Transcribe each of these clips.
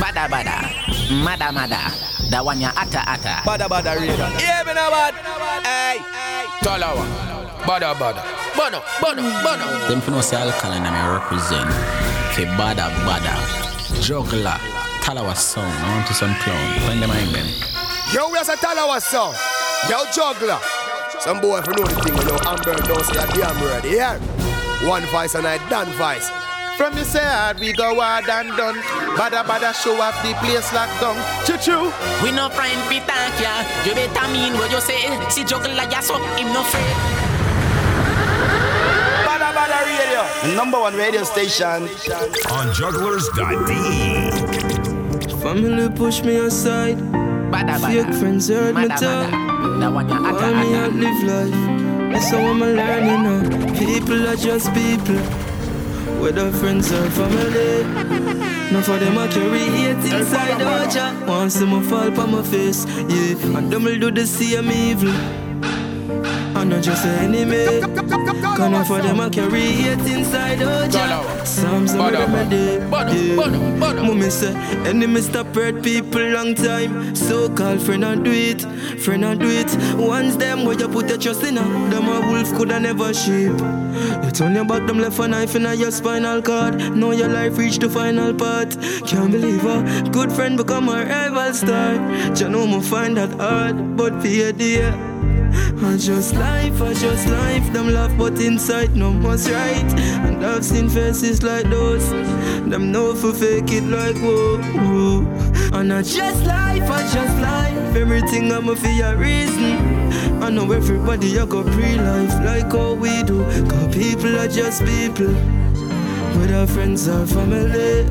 Bada bada, mada mada, da one ya ata ata. Bada bada radio. Yeah, me no bad. Hey, Talawah. Bada bada. Bono, bono, bono. Them for no say alkaline and I represent. Fe bada bada. Juggler. Talawah sound. I want to some clown. Find them in them. Yo, we a Talawah song. Yo, juggler. Some boy if you know the thing, you know, Amber don't say a damn ready. Yeah. One vice and I done vice. From the side, we go hard and done. Bada bada show up the place locked down. Choo choo. We no friend fi thank ya. You better mean what you say. See juggler ya so him no afraid. Badda Badda Radio, the number one radio station. on jugglerz.de. Family push me aside. Bada bada. Fake friends heard me Mada talk. mada, da one ya ata Why me out live life? That's how I'm learning now. People are just people. Whether friends or family. None for them I carry hate inside Oja. Once them a fall on my face, yeah. And them will do the same evil. I'm not just an enemy. Cause none for them I carry hate inside oh, Oja. Psalms and Bada, remedy. bada, yeah. bada, bada. Mummy say, enemy stop hurt people long time. So called friend and do it, friend and do it. Once them where you put your trust in, her, them a wolf coulda never sheep. You turn your back, them left a knife in your spinal cord. Know your life reached the final part. Can't believe her, good friend become a rival star. You know me find that hard, but fear dear. I just life, I just life. Them laugh, but inside no one's right. And I've seen faces like those. Them know for fake it like whoa, whoa. And I just life, I just life. Everything I'm a for a reason. I know everybody you got pre-life like how we do. Cause people are just people. Whether friends or family.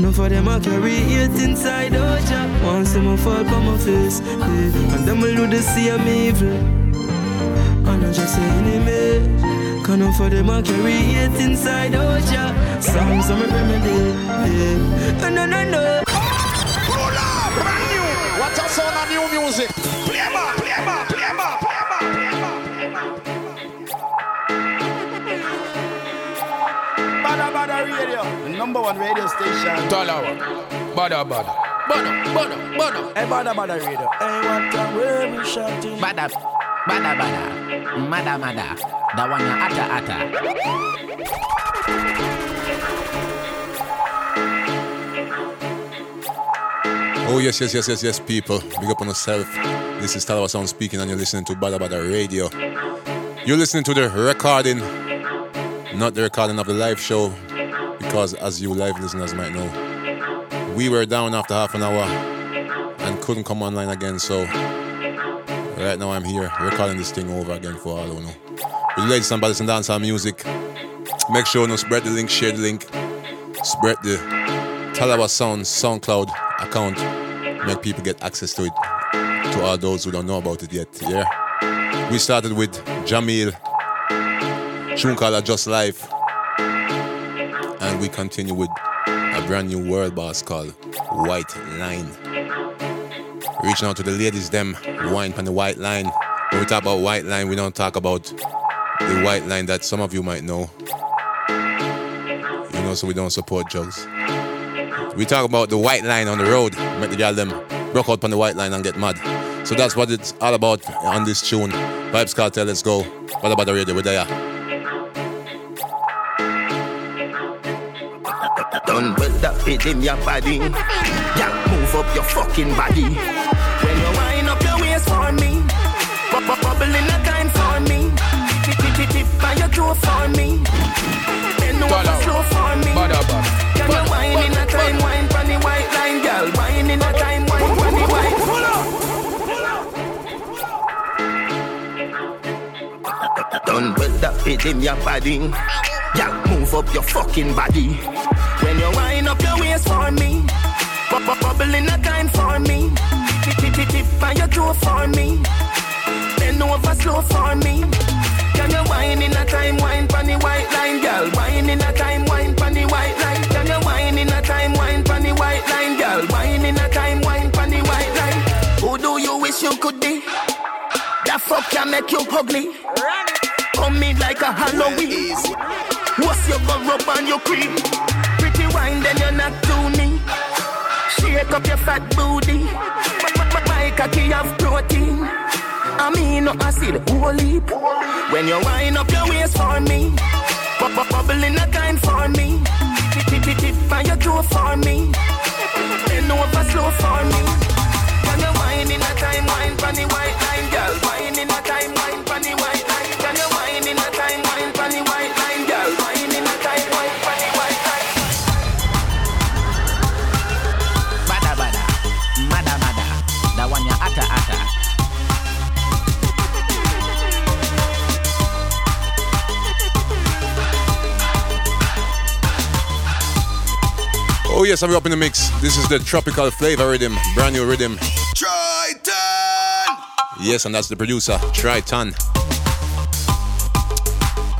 None for them I carry it inside Oja. Once them a fall on my face, yeah. and them will do the same evil. And I just say enemy. Cause none for them I carry it inside oh, Oja. Songs I'm a remedy, yeah. No, no, no. Brand new. What a sound of new music. Play more, play more, play more, play more, play more, play more. Badda Badda Radio, the number one radio station. Talawah. Bada bada. Bono, bono, bono. Hey, Badda Badda Radio. Hey, what time where we shouting? Bada, bada bada, mada mada, da ata ata. Oh yes, yes, yes, yes, yes, people. Big up on yourself. This is Talawah Sound speaking, and you're listening to Badda Badda Radio. You're listening to the recording, not the recording of the live show, because as you live listeners might know, we were down after half an hour and couldn't come online again. So right now I'm here recording this thing over again for all who know. With ladies and brothers and dancehall music, make sure you know, spread the link, share the link, spread the Talawah Sound SoundCloud account. Make people get access to it. To all those who don't know about it yet. Yeah. We started with Jahmiel, Chunkala Just Life, and we continue with a brand new world boss called White Line. Reaching out to the ladies, them wine on the white line. When we talk about white line, we don't talk about the white line that some of you might know. You know, so we don't support drugs. We talk about the white line on the road. Make the girl them broke out on the white line and get mad. So that's what it's all about on this tune. Vybz Kartel, let's go. What about the radio? We're there. Done well that fit in your body. Yeah, move up your fucking body. When you wind up your waist for me, bu- bu- bubble in a for me. Tip by your for me. Bend over Talawah. slow for me. Can you wine in a wine white line, girl? Wine in a wine white. Pull up. Done well that fit in your body. Yeah, move up your fucking body. When you wind up your waist for me, bu- bu- bubble in a time for me. Tip tip by your toe for me. Bend over slow for me. Can you wine in a time, wine pon the white line, girl? Wine in a time, wine pon the white line. Can you wine in a time, wine pon the white line, girl? Wine in a time, wine pon the white line. Who do you wish you could be? That fuck can make you ugly. Come in like a Halloween. What's your go rub on your cream? Pretty wine, then you're not too mean. Shake up your fat booty. Cocky have protein. I mean, no acid, heap. When you wind up your waist for me, bubbling a kind for me. Tip, tip, tip, tip, and you toe for me. Bend over slow for me. When you wine in a time, pon the white line, girl. Wine in a time, pon the white yes, I'm up in the mix. This is the Tropical Flava riddim, brand new rhythm. Triton! Yes, and that's the producer, Triton.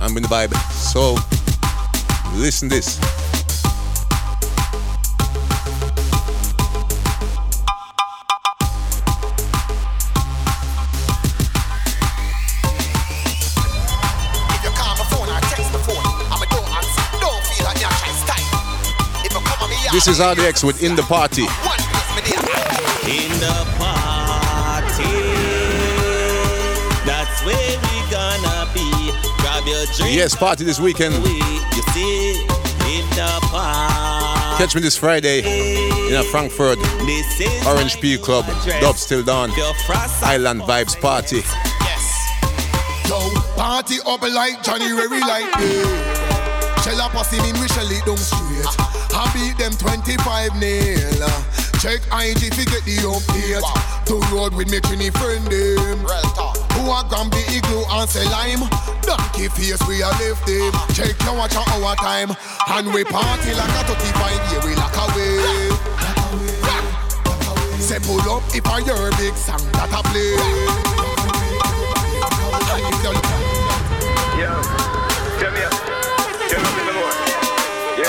I'm in the vibe. So, listen this. This is RDX with In the Party. one place me there. In the party, that's where we gonna be. Grab your drink. Yes, party this weekend. You see, in the party. Catch me this Friday in a Frankfurt Orange how Peel Club. address Dubs till dawn. Island Vibes Party. Yes. Yo, party up like January like yeah. Shell up us in we shell it down straight. I beat them 25 nil. Check IG fi get the update. To road with me trini friend them. Who a gram be igloo and say lime. Donkey face we a left them. Check your watch on our time. And we party like a 35 year we lock away. Say pull up if I hear big song that I play. And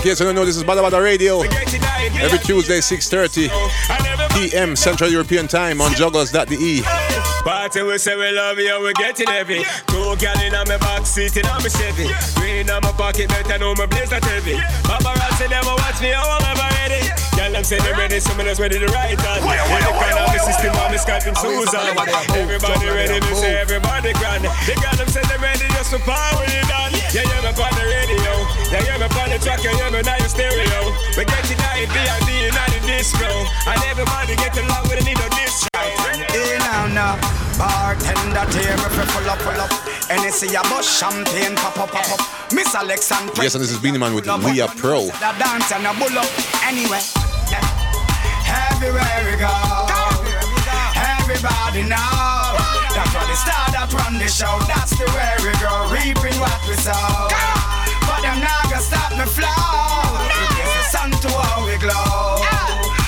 in case you don't know, this is Badda Badda Radio. we get you now in Every Tuesday, 6.30 p.m. Central European Time on jugglerz.de. Party we say we love you, We're getting heavy. Two gal in on my back seat in on my Chevy. Green on my pocket, better know my blaze that heavy. Paparazzi never watch me, how I'm ever ready. Girl, I'm saying they ready, some of us ready to ride on. In the kind of the system, I'm Skyping Susan. Everybody ready, me say everybody grand. The girl, them say they ready, just for power it on. Yeah, yeah, me on the radio. Yeah, yeah, me on the track, yeah, yeah, me now your stereo. We get it now in VIP and not in disco. And everybody get along with a needle disco. Hey now now, bartender tear if you pull up, pull up. NSC a bus champagne pop up, pop up. Miss Alex and Yes, and this is Beenie Man with We Are Pro. The dance and a bull up. Anyway, yeah. everywhere we go, everybody know. The star that run the show. That's the way we go, reaping what we sow. But them not gonna stop me flow. It's the sun to how we glow.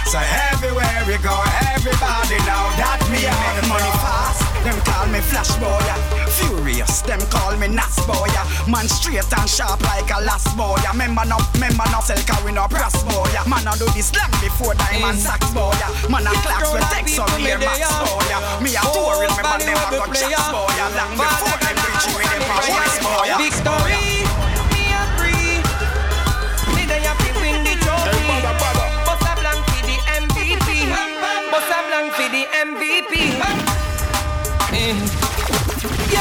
So everywhere we go, everybody know that me I make money fast. Them call me Flash Boy, furious. Them call me Nas Boy, man straight and sharp like a last boy. Member no, member no sell carry no brass boy. Man I do this long before diamond sax boy. Man I clocks with take some here max boy. Me a tour remember never got chance boy. Long before them reach with them power boy. Victory,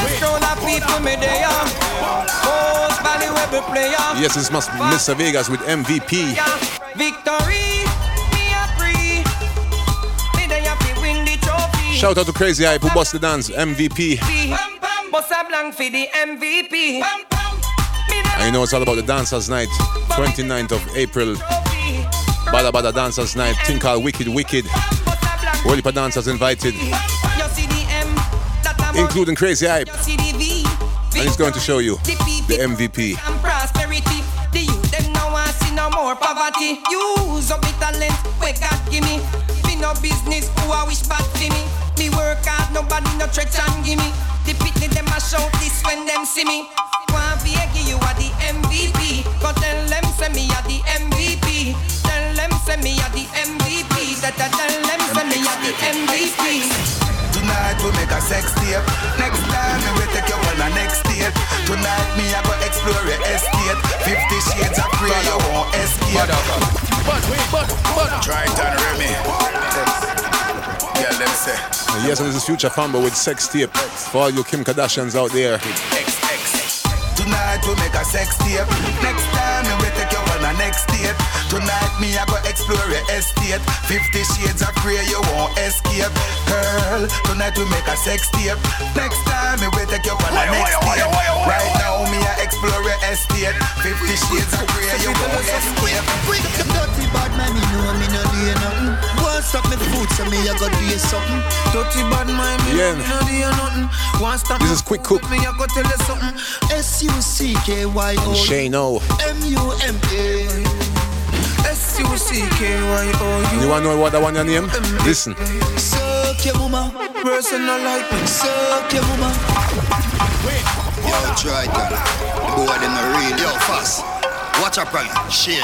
Yes, crowd of people me there. Most valuable player. Yes, this must be Mr. Vegas with MVP. Victory, me a free. Me dey happy win the trophy. Shout out to Crazy Hype who bust the dance, MVP. Bust a blank for the MVP. And you know it's all about the Dancers Night, 29th of April. Badda Badda Dancers Night, thing called Wicked Wicked. Heap dancers invited, including Crazy Hype. And he's going to show you the MVP. Use up the talent give me. No business who I wish bad for me. Me work nobody no and give me. The them this when them see me. Give you are the MVP. Tell them me the MVP. Tell them me the MVP. Tell them me the MVP. Tonight we make a sex tape. Next time we will take you on the next date. Tonight me I go explore your estate. Fifty shades of grey you won't escape. But wait, but but try it and Remy. Yeah, them say. Yes, and this is Future Fambo with Sex Tape. For all you Kim Kardashians out there. Tonight we make a sex tape. Next time next date. Tonight me I go explore your estate. Fifty shades of grey you won't escape. Girl, tonight we make a sex tape. Next time me will take you on the next date. Right now me I explore your estate. Fifty shades of grey you won't escape. Quick, the dirty bad man, me know me no do nothing. Won't stop me food, so me I go do you something. Dirty bad man, me Yeah. no do you nothing. One stop This is Quick Cook. me, I go tell you something. S U C K Y O Shane O. M U M A. S U C K Y O U. You wanna know what I want your name? Listen. Suck your mama, Person not like me. suck your mama. Yo, try that. Boy, them a real. Yo, fast. Watch up, brother. Shane.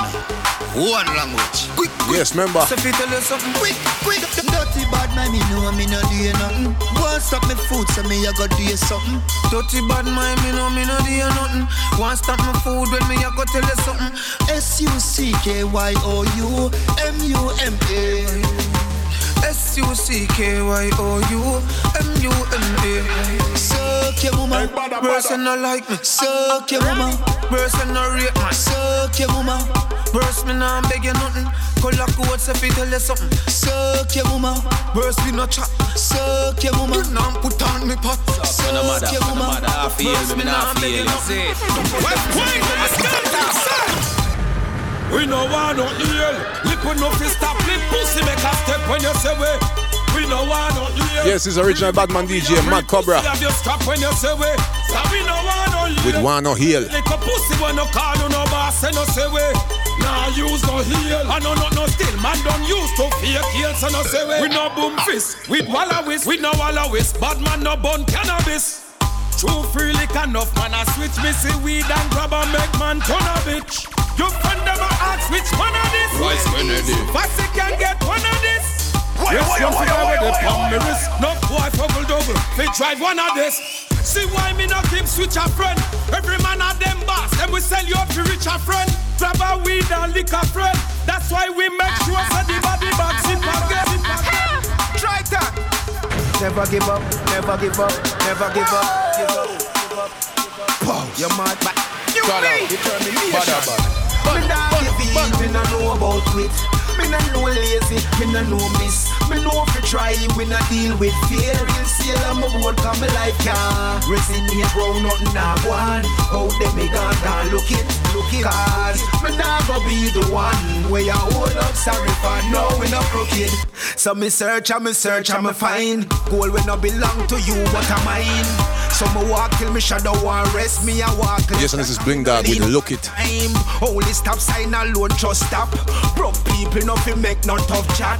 One language. Quick, Yes, member. So if you tell you something, Quick, quick, the dirty bad man, me know me no do you nothing. Won't stop me food, so me I go do you something. dirty bad mind, me know me no do you nothing. One stop my food when me, I go tell you something. S U C K Y O U M U M A. S U C K Y O U M U M A. Suck your mama, Person not like me. suck your mama, Person not rate me. suck your mama, Burst me nah beg you nothing. Color codes if you tell you something. suck your mama, Burst me no chat. suck your mama, You nah put on me pot. suck your mama. Burst me nah beg you nothing. We no want no heal. Lip with no fist stop. Lip pussy Yes, this is original Badman DJ, Mad Cobra. Have your strap when you say we. So we no want. With Wano Hill. Like a pussy when no call you no boss and no say we. Nah use no heel. I know not no still man don't use to fake heel so no say we. We no boom fist. With walla whist. We no walla whist. Bad man no bun cannabis. True free lick enough man a switch me see weed and grab and make man turn a bitch. Your friend them a ask which one of this. Vice Kennedy. Fussy can get one of this. Yes, you feel already pump me wrist. No boy fuggle double. They drive one of this. See why me not keep switch a friend. Every man of them boss. Them we sell you up to rich a friend. Grab a weed and lick a friend. That's why we make sure that the body back sit again. Try that. Never give up, never give up, never give up, give up, give up, give up. You're mad, but you me, determination. Me nah give in, me nah know about quit. Me nah know lazy, me nah know miss. Me know fi try, we nah deal with fear. Real seal on my board, come me life can. Resonate round nothing nah go on. How them me gone down, look it, look it. Cause me go be the one where you hold up sorry for no we not crooked. So me search and me search and me find goal when no belong to you, what am mine? So me walk till me shadow want rest me I walk. Yes, and this is Bling Dawg with Look It. Time only stop sign alone just stop. Broke people nothing make no tough chat.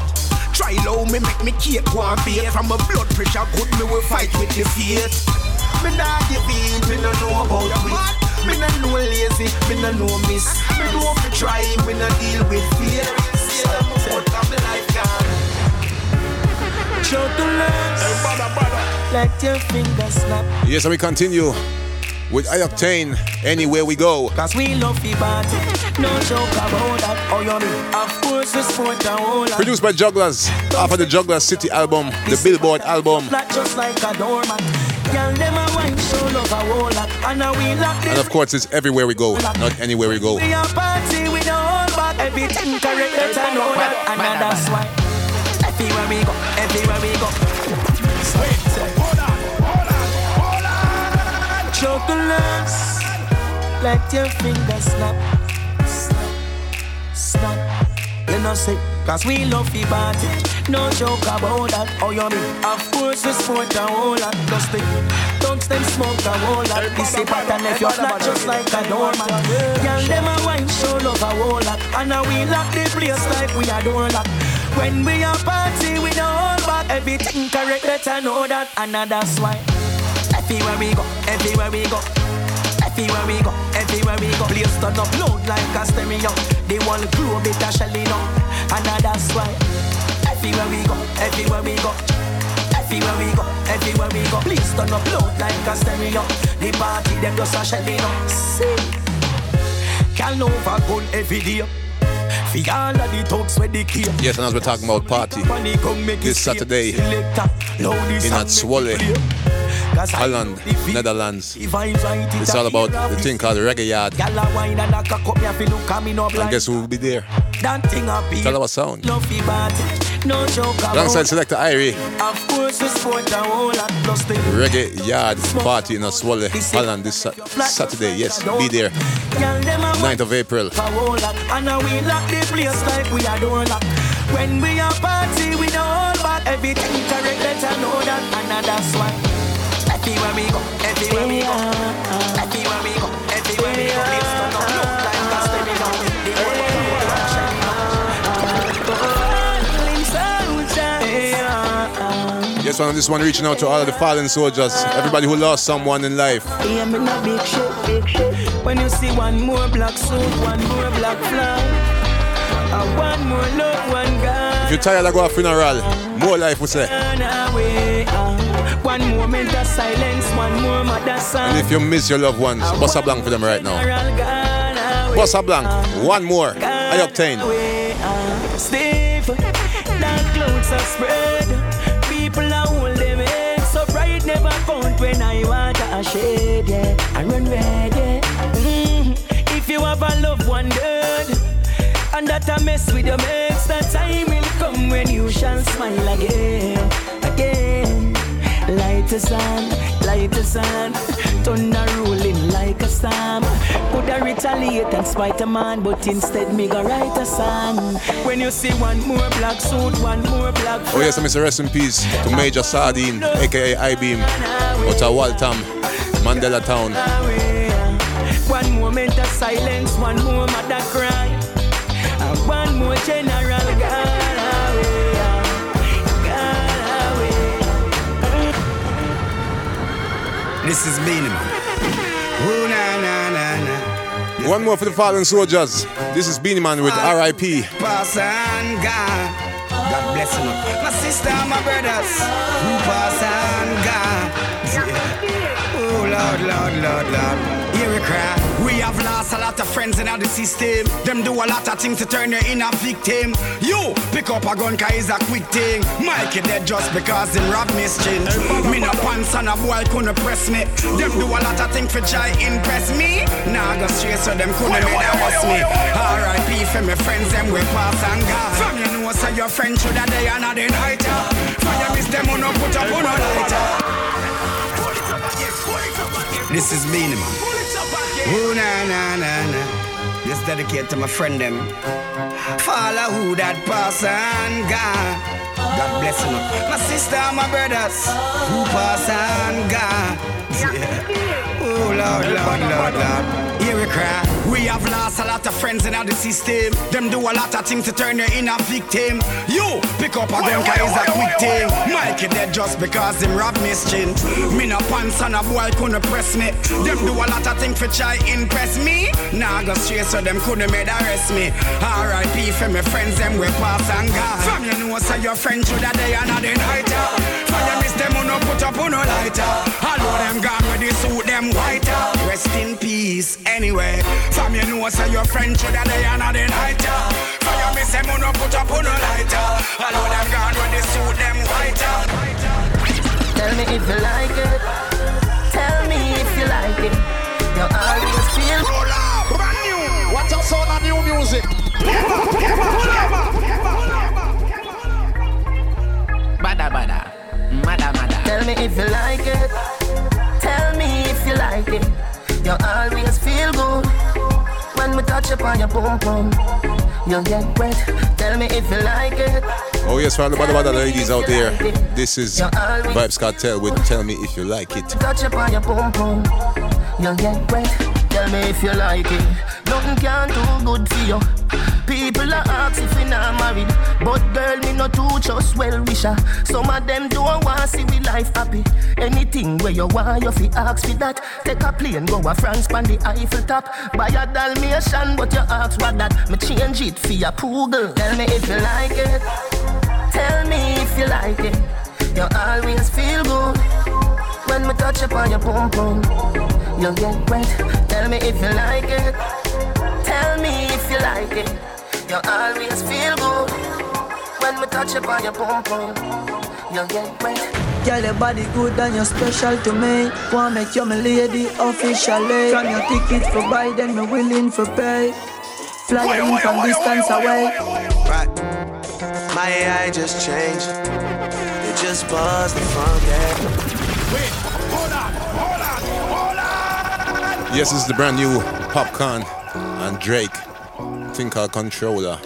Try low me make me cake one beat from a blood pressure good me will fight with the fate. Me nah give in, me no know about it. Me no know lazy, me no know miss. Me know fi try, me no deal with fear. See them out of me life gone. Let your fingers snap. Yes, and we continue with I-Octane Anywhere We Go. Cause we love the party. No joke about that. Oh, you mean? Of course, the sport and all that. Produced by Jugglerz, off of the Jugglerz City album, the Billboard album. Not just like a doormat. Girl, them a wine show love a whole lot. And now we lock And this. of course, it's Everywhere We Go, not Anywhere We Go. We a party, we don't hold back. Everything correct, better know that. And now that's why. Everywhere we go, everywhere we go. Jugglerz, let your fingers snap, snap, snap. You know say, cause we love the party. No joke about that. Oh, you mean? Of course, the sport a whole lot. Plus the thugs them smoke a whole lot. This a pattern if you're not just like a doormat. Girl, them a wine show love a whole lot. And now we lock the place like we a door lock. When we a party, we don't hold back. Everything correct, better know that. And now that's why. Everywhere we go, everywhere we go. Everywhere we go, everywhere we go. Place turn up loud like a stereo. They want globe it a shelling up. And that's why. Everywhere we go, everywhere we go. Everywhere we go, everywhere we go. Please turn up loud like a stereo. The party them just a shelling up. See, can over gun every day. For all of the thugs where they kill. Yes, and as we're talking about party, this Saturday in at Zwolle, Holland, Netherlands. It's all about the thing called the Reggae Yard. And guess who will be there? Talawah Sound. No joke Alongside Selector Irie. Of course, we the whole lot plus the Reggae Yard Party in Zwolle, Holland this Sa- Saturday. Yes, be there. 9th of April. And now we lock the place like we are door lock. When we are party, we don't back. Everything correct, better know that. And that's why. Everywhere we go, everywhere we go. Everywhere we go, everywhere we go. Please turn up, look like a stereo. The whole of the world are shining Yes, one of this one reaching out to all of the fallen soldiers, everybody who lost someone in life. Yeah, me no big shit, big shit. When you see one more black suit, one more black flag, uh, one more love, one guy. If you're tired of going funeral, more life we say. One moment of silence, one more mother son. And if you miss your loved ones, bust a blank for them right now. Bust a blank. One more. I-Octane. Steve, dark clouds are spread. People are hold them. So pride never count when I want a shade, yeah. I run red, yeah. Mm. If you have a loved one dead, and that I mess with your mates, that time will come when you shall smile again. Light the sun, light the sun. Thunder rolling like a storm. Could I retaliate and spite a man, but instead me go write a song. When you see one more black suit, one more black Oh yes, I miss a rest in peace to Major Sardine, aka I-Beam, Waltham, Mandela Town. One moment of silence, one more mother cry, and one more general This is Beenie Man. Ooh, na, na, na, na. One more for the fallen soldiers. This is Beenie Man with R.I.P. Pass and gone. God bless him. My sister, my brothers. Who pass and gone. Oh, Lord, Lord, Lord, Lord. Cry. We have lost a lot of friends in the system. Them do a lot of things to turn you in a victim. You pick up a gun cause it's a quick thing. Mikey dead just because him rob me chin. Me no pants and a boy couldn't press me. Them do a lot of things for try impress me. Nah, go straight so them couldn't make arrest me. R.I.P. for my friends, them we pass and gone. From you know, say your friend should have day and a the night. Fire miss them on no put up on lighter. This is Man. Ooh, na, na, na, na. This dedicated to my friend them. Follow who that and gone. God bless him. My sister, my brothers. Who pass and gone. Oh, Lord, Lord, Lord, Lord. Cry. We have lost a lot of friends in the system. Them do a lot of things to turn you in a victim. You pick up a gun cause a quick thing. Mikey dead just because him rob me chin. Me no pants and a boy couldn't press me. Them do a lot of things for try impress me. Nah, I go straight so them couldn't made arrest me. R.I.P. for my friends, them we pass and gone. From you know, say your friend should have day and a the night. Fire miss them on no put up on no lighter. All of them gone with the suit them whiter. Rest in peace anyway. From you know, say your friend should have day and a the night. Fire miss them on no put up on no lighter. All of them gone with the suit them whiter. Tell me if you like it. Tell me if you like it. You always feel. Roll up, brand new. What a sound of new music. Bada if you like it. Tell me if you like it. You always feel good when we touch upon your boom boom. You get wet. Tell me if you like it. Oh yes, for all the bada ladies out there, this is Vybz Kartel with Tell Me If You Like It. Touch upon your boom boom. you'll get wet. Tell me if you like it. Nothing can do good for you. People are ask if we not married, but girl me no too just well wisher. Some of them don't want see we life happy. Anything where you want you fi ask for that. Take a plane go a France pan the Eiffel top. Buy a Dalmatian but you ask what that. Me change it for your poodle. Tell me if you like it. Tell me if you like it. You always feel good when me touch upon your pum pum. You get wet. Tell me if you like it. Tell me if you like it. You always feel good when we touch upon your pum pum. You get wet. Girl, your body good and you're special to me. Wanna make you my lady officially. From your ticket for buy, then me willing for pay. Fly wait, in from distance away. Right. My AI just changed. It just buzzed the front gate. Wait, hold on, hold on, hold on. Yes, this is the brand new Popcaan and Drake. Think called Controller.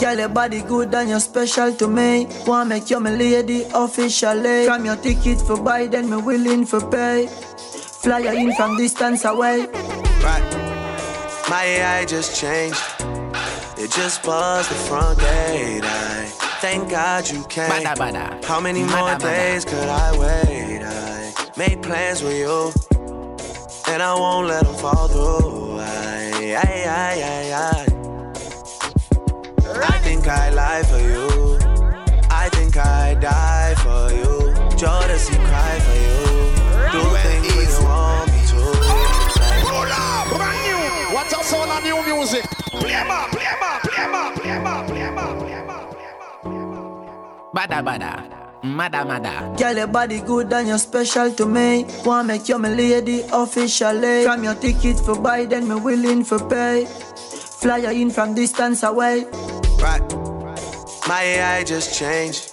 Girl, your body good and you're special to me. Wanna make you my lady officially. From your ticket for buy, then me willing for pay. Fly in from distance away. Right. My AI just changed. It just buzzed the front gate. I thank God you came. Bada, bada. How many Bada, more bada. days could I wait? I made plans with you, and I won't let them fall through. I, I, I, I, I. I think I lie for you. I think I die for you. Jodeci cry for you. Do things when you want me to. Hold up, brand new. What's up, sound of new music? Play 'em up, play 'em up, play 'em up, play 'em up, play 'em up, play 'em up. Bada bada. Mada mada. Girl, your body good and you're special to me. Wanna make you my lady officially. From your ticket for buy, then me willing for pay. Fly in from distance away. Right. My AI just changed.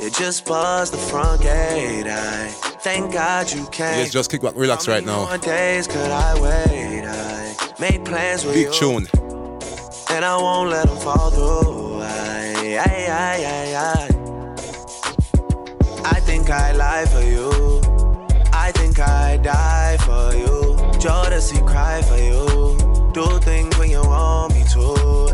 It just buzzed the front gate. I thank God you came. Yes, just kick back, relax right now. Days could I wait? I made plans with Big you, tune. and I won't let them fall through. I, I, I, I, I. I think I lie for you. I think I die for you. Jodeci cry for you. Do things when you want me to.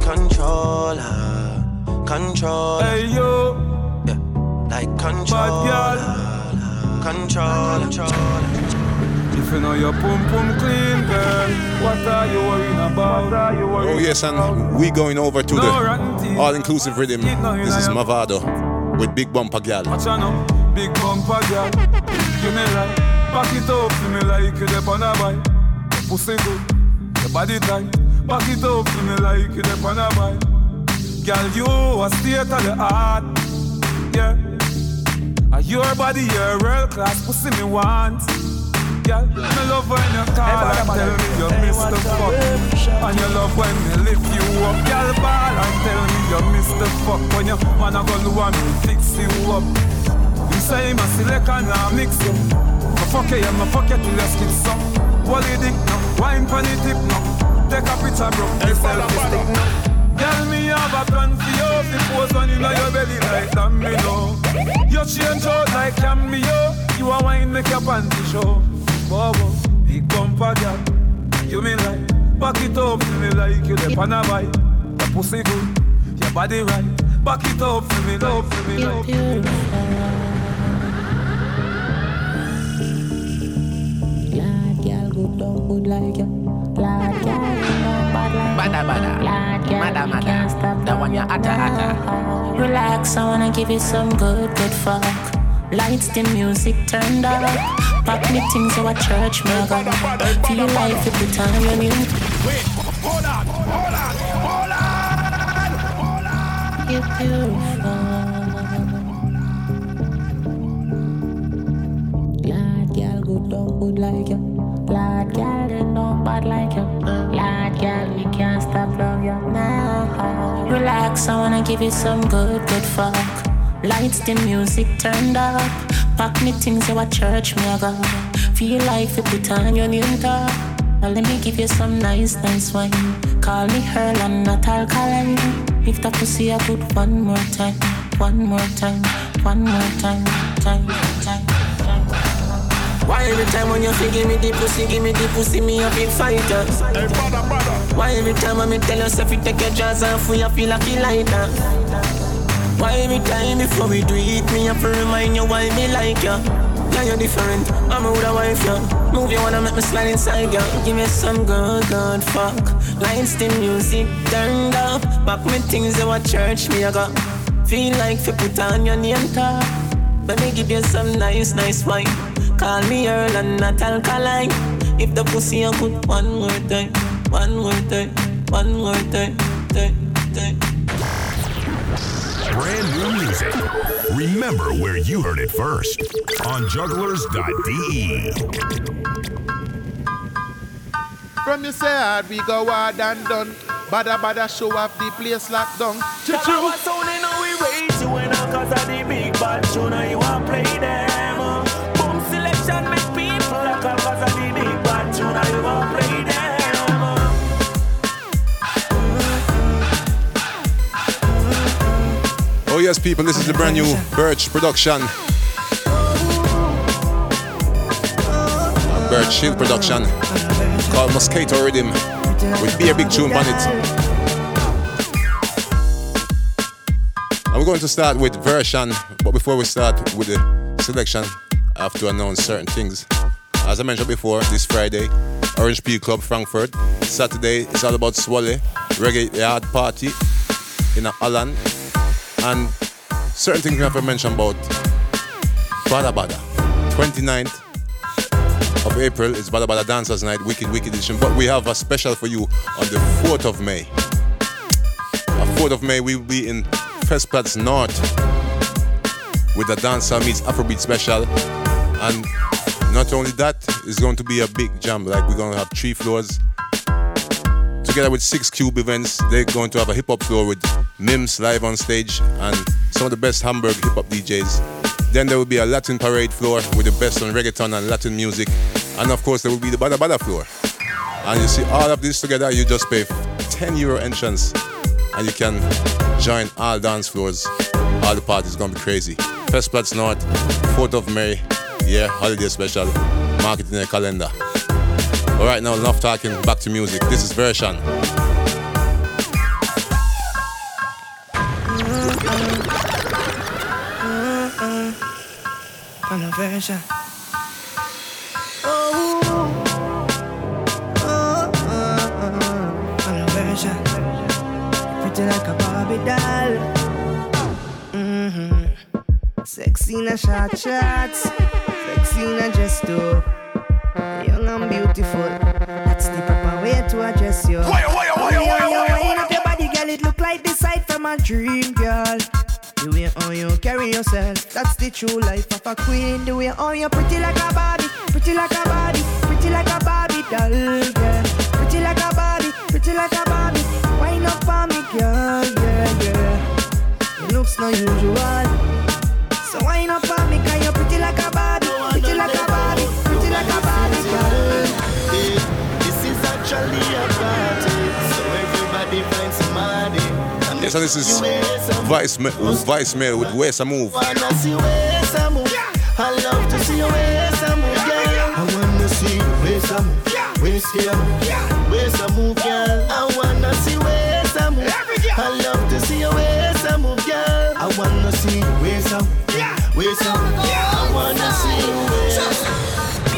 controller, controller. Hey yo, Yeah, like controller, controller, controller. if you know your pum pum clean, girl, what are you worrying about? What are you Oh yes, and we going over to No the rotten teeth. all-inclusive rhythm. This is Mavado with Big Bumper Gal. Watch big bumper girl. Give me like, back it up to me like you dep on a bike. Pussy good, your body tight. Back it up to me like you dep on a bike. Girl, you a state of the art, yeah. And your body, your real class pussy me want. Girl, me love when you call and tell me you Mr. Fuck. And you love when me lift you up. Girl, ball and tell me you Mr. Fuck. When your man a go do and me fix you up. You say a select and a mix you. Me fuck you, yeah, me fuck you till your skin suck. Wally dick no, wine pon the tip no Take a picture bro, hey, selfie stick no Girl, me have a plan for you. If you pose on inna your belly like that me know. You change out like cameo. You a wine make your panty show. Bobo, big bumper girl. You me like. Back it up to me like. You the on a bike Your pussy good, your body right. Back it up for me, love for me, love. Lad, girl, good dog, good like you. Lad, girl, bada bada, mada mada. That one you atta atta. Relax, I wanna give you some good good fuck. Lights, the music turned up. Pop me things so I church me gun. Feel life if you time you need. Wait, hold on, hold on, hold on, hold on. You're beautiful. Lad, gal, good dog, good like you. Lad, girl, they don't bad like you. Uh girl, we can't stop love you. Nah. Relax, I wanna give you some good, good fuck. Lights, the music turned up. Pack me things, you a church, me a go. Feel like you put on your new top. Now let me give you some nice, nice wine. Call me Earl and not alkaline. If the pussy I put one more time, one more time, one more time, time, time. Why every time when you feel give me the pussy, give me the pussy, me a big fighter? Hey, brother, brother. Why every time when me tell yourself you take your jaws off, you feel like you like that? Why every time before we do it, me have to remind you why me like you? Yeah, you're different. I'm a a wife, yeah. Move you wanna make me slide inside, yeah. Give me some good, good fuck. Lights, the music turned up. Back me things you at church, me I got. Feel like you put on your name tag. Let me give you some nice, nice wine. Call me Earl and not alkaline. If the pussy I put one more time, one more time, one more time, time, time. Brand new music. Remember where you heard it first on jugglerz.de. From you say we go hard and done. Bada bada show off the place locked down. Choo choo. Yes, people, this is the brand new Birch production. Birchill production called Moskato Riddim with Be a Big Tune on it. And we're going to start with version, but before we start with the selection, I have to announce certain things. As I mentioned before, this Friday, Orange Peel Club Frankfurt. Saturday, it's all about Zwolle, Reggae Yard Party in Holland. And certain things we have to mention about Badda Badda. 29th of April is Badda Badda Dancers Night, Wicked Wicked Edition. But we have a special for you on the 4th of May. On 4th of May, we will be in Festplatz North with the Dancer Meets Afrobeat special. And not only that, it's going to be a big jam. Like we're going to have three floors together with Six Cube events. They're going to have a hip hop floor with Mims live on stage and some of the best Hamburg hip hop DJs. Then there will be a Latin parade floor with the best on reggaeton and Latin music. And of course, there will be the Badda Badda floor. And you see all of this together, you just pay 10 euro entrance and you can join all dance floors. All the parties gonna be crazy. Festplatz North, 4th of May, yeah, holiday special. Mark it in your calendar. All right, now enough talking. Back to music. This is version. Version. On a version. Pretty like a Barbie doll. Mm-hmm. Sexy in a short shorts. Sexy in a dress too. Young and beautiful. That's the proper way to address you. Why, why, why, why, why, why, wind up your body, girl. It look like the sight from a dream, girl. The way how you carry yourself, that's the true life of a queen. The way how you pretty like a Barbie, pretty like a Barbie, pretty like a Barbie doll, girl. Pretty like a Barbie, pretty like a Yes, and this is Vice, Ma- Vice Mail with Where's a Move. Wanna see ways I move. I love to see your ways I move, girl. I wanna see ways I move. Ways I move. Ways I move, girl. I wanna see ways I move. I love to see your ways I move, girl. I wanna see ways I move. Ways I move. I wanna see your ways.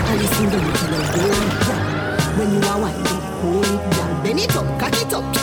I listen to you till I go. When you are winding, hold it down, bend it up, cock it up.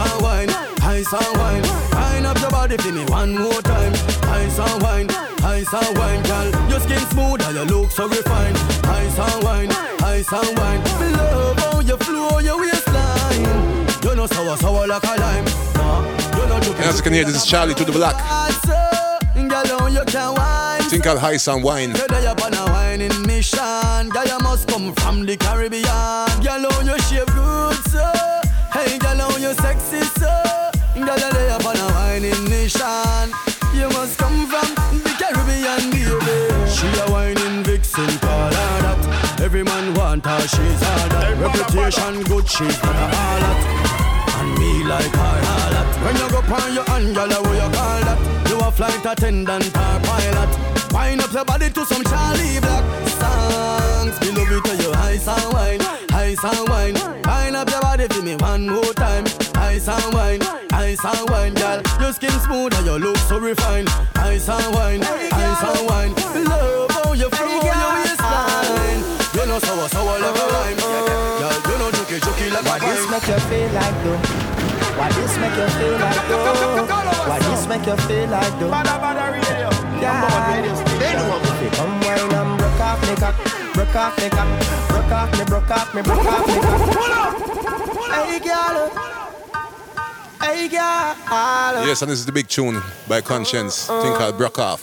and wine, ice and wine. Wine up your body for me one more time. Ice and wine, ice and wine, girl. Your skin smooth and your look so refined. Ice and wine, ice and wine. Me love how you flow your waistline. You know sour, sour like a lime. You know as you can hear, this is Charlie to the Black. Think I'll wine. Think called Ice and Wine. You're there upon a whining mission. Girl, you must come from the Caribbean. Girl, you shape good, so. Hey, girl, how you sexy, so. Girl, you're there upon a whining mission. You must come from the Caribbean, baby. She a whining vixen, call her that. Every man want her, she's all that. Reputation good, she's not a harlot. And me like her harlot. When you go on your hand, girl, what you call that? You a flight attendant or pilot. Wind up your body to some Charly Black songs. Me love you to your ice and wine, ice and wine. Wind up your body for me one more time. Ice and wine, ice and wine, girl. Your skin smooth and your look so refined. Ice and wine, ice and wine. Love how you flow your waistline. You know sour, sour like a lime. Girl, you know juky, juky like a Why this make you feel like though? Why this make you feel like though? Why this make you feel like though? Badda badda radio. Yeah. If you come wine and broke off me cock, broke off me cock, broke off me, broke off me, broke off me cock. Pull up. Hey girl. Hey girl. Yes, and this is the big tune by Konshens. Think called Bruk Off.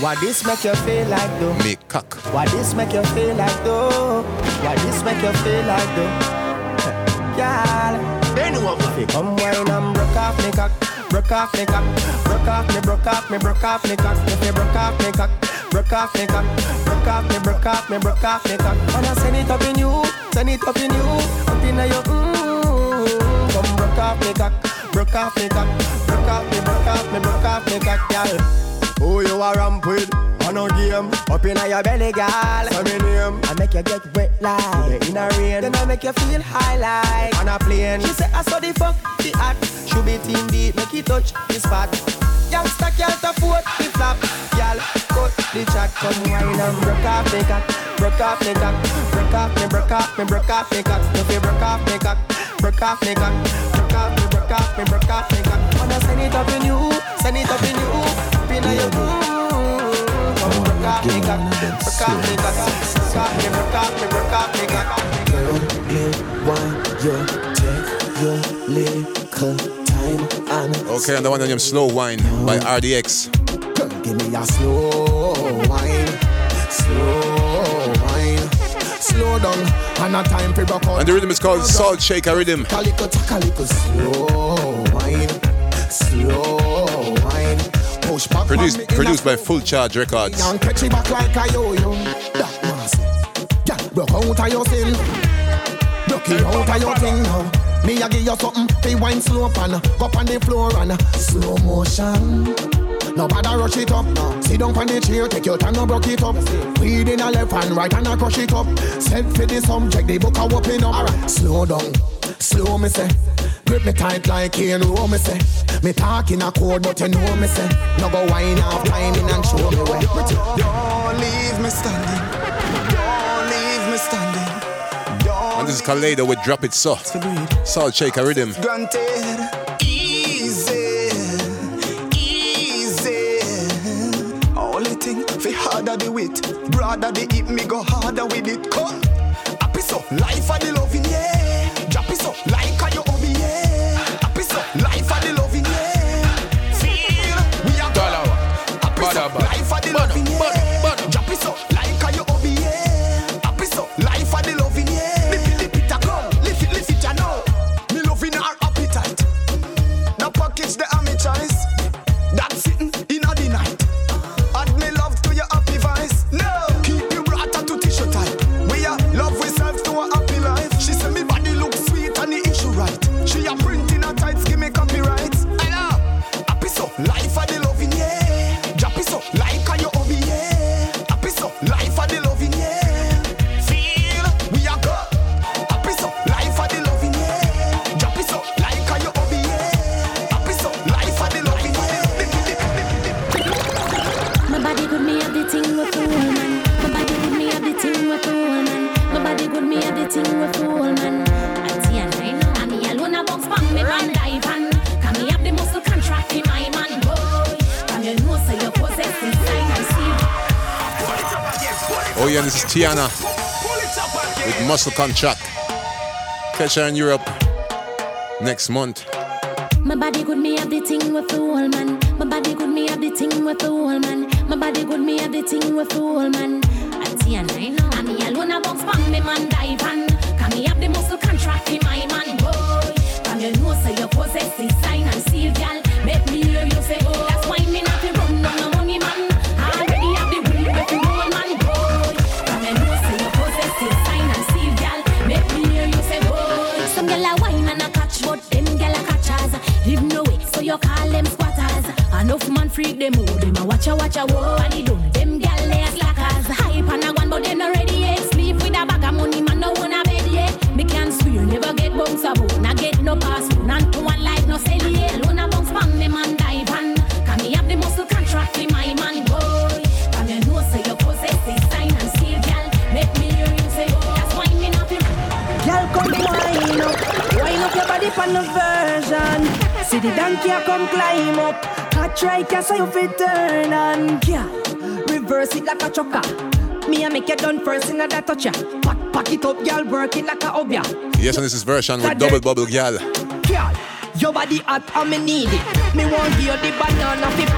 Why this make you feel like though? Me cock. Why this make you feel like though? Why this make you feel like though? Girl. If you come wine and broke off me cock, broke off me cock, broke off me, broke off me, broke off me cock. If you broke off me cock, broke off me cock, broke off me, broke off me, broke off me cock. And I send it up in you, send it up in you, up in your mm. Come broke off me cock, broke off me cock, broke off me, broke off me, broke off me cock, girl. Who you a ramp with? On a game. Up in your belly, girl. Say me name. I make you get wet like In a rain. Then I make you feel high like On a plane. She say I saw the fuck The act Should be team deep Make it touch the spot. Youngster can't afford the flap Girl Cut the chat. Come wine and broke off me cock. Broke off me cock. Broke off me Broke off me Broke off me cock. If you broke off me cock Broke off me cock. Broke off me Broke off me Broke off me cock. Wanna send it up in you Send it up in you in your. Broke off me cock Broke off me cock Broke off me Broke off me Broke off me cock Girl, me want you take your little time and Okay, and the one on them Slow Wine by RDX. Girl, give me a slow wine, slow wine, slow down, and a time for rock out. And the rhythm is called Salt Shaker Riddim. Calico, calico, slow wine, slow. Push back Produced, on me in a produced by Full Charge Records. and catch it back like a yo-yo. That massive. Girl, broke out of your sin. Broke it out of your thing now. Me a give you something, fi wine slow and uh, go on the floor and uh, slow motion. Nobody rush it up. Sit down on the chair, take your time, no broke it up. Read in a left and right and I crush it up. Set for the subject, the book a open up. Alright, slow down, slow me say. Grip me tight like cane row me say. Me talk in a code, but you know me say. No go wine off timing and show me where. Don't leave me standing. Don't leave me standing. And this is Kalado with Drop It So. Salt Shaker Riddim. Granted, easy, easy. Only thing fi harder the wit, broader the hit, me go harder with it. Come, happy so, life of the Tiana with Muscle Contract. Catch her in Europe next month. My body good, me have the thing with the whole man. My body good, me have the thing with the whole man. My body good, me have the thing with the whole man. The I know. And me alone a box pan, me man dive and. Can me have the muscle contract in my man, boy. Can you know say you possess the sign and seal, gal. Make me hear you say, oh. You call them squatters. Enough man freak them out, them a watch a watch a whoa and he done. Them gal they slackers. Hype and a one, but they not ready yet. Sleep with a bag of money, man no wanna bed yet. Me can't swear never get bounce about, not get no pass, none to one life no sell yet. Alone a bounce pan, me man dive and can me have the muscle contract in my man boy. Can you know say you possess the sign and see gal? Make me hear you say, oh, that's why me not. Girl, come wine up, wine up your body for the version. See the donkey a come climb up, I try so you fit turn on. Yeah, reverse it like a choker. Me a make you done first in that touch ya. Pack, pack it up, girl, work it like a obia. Yes, and this is version with Double Bubble Gal. Girl, your body hot and me need it. Me want you the banana pip.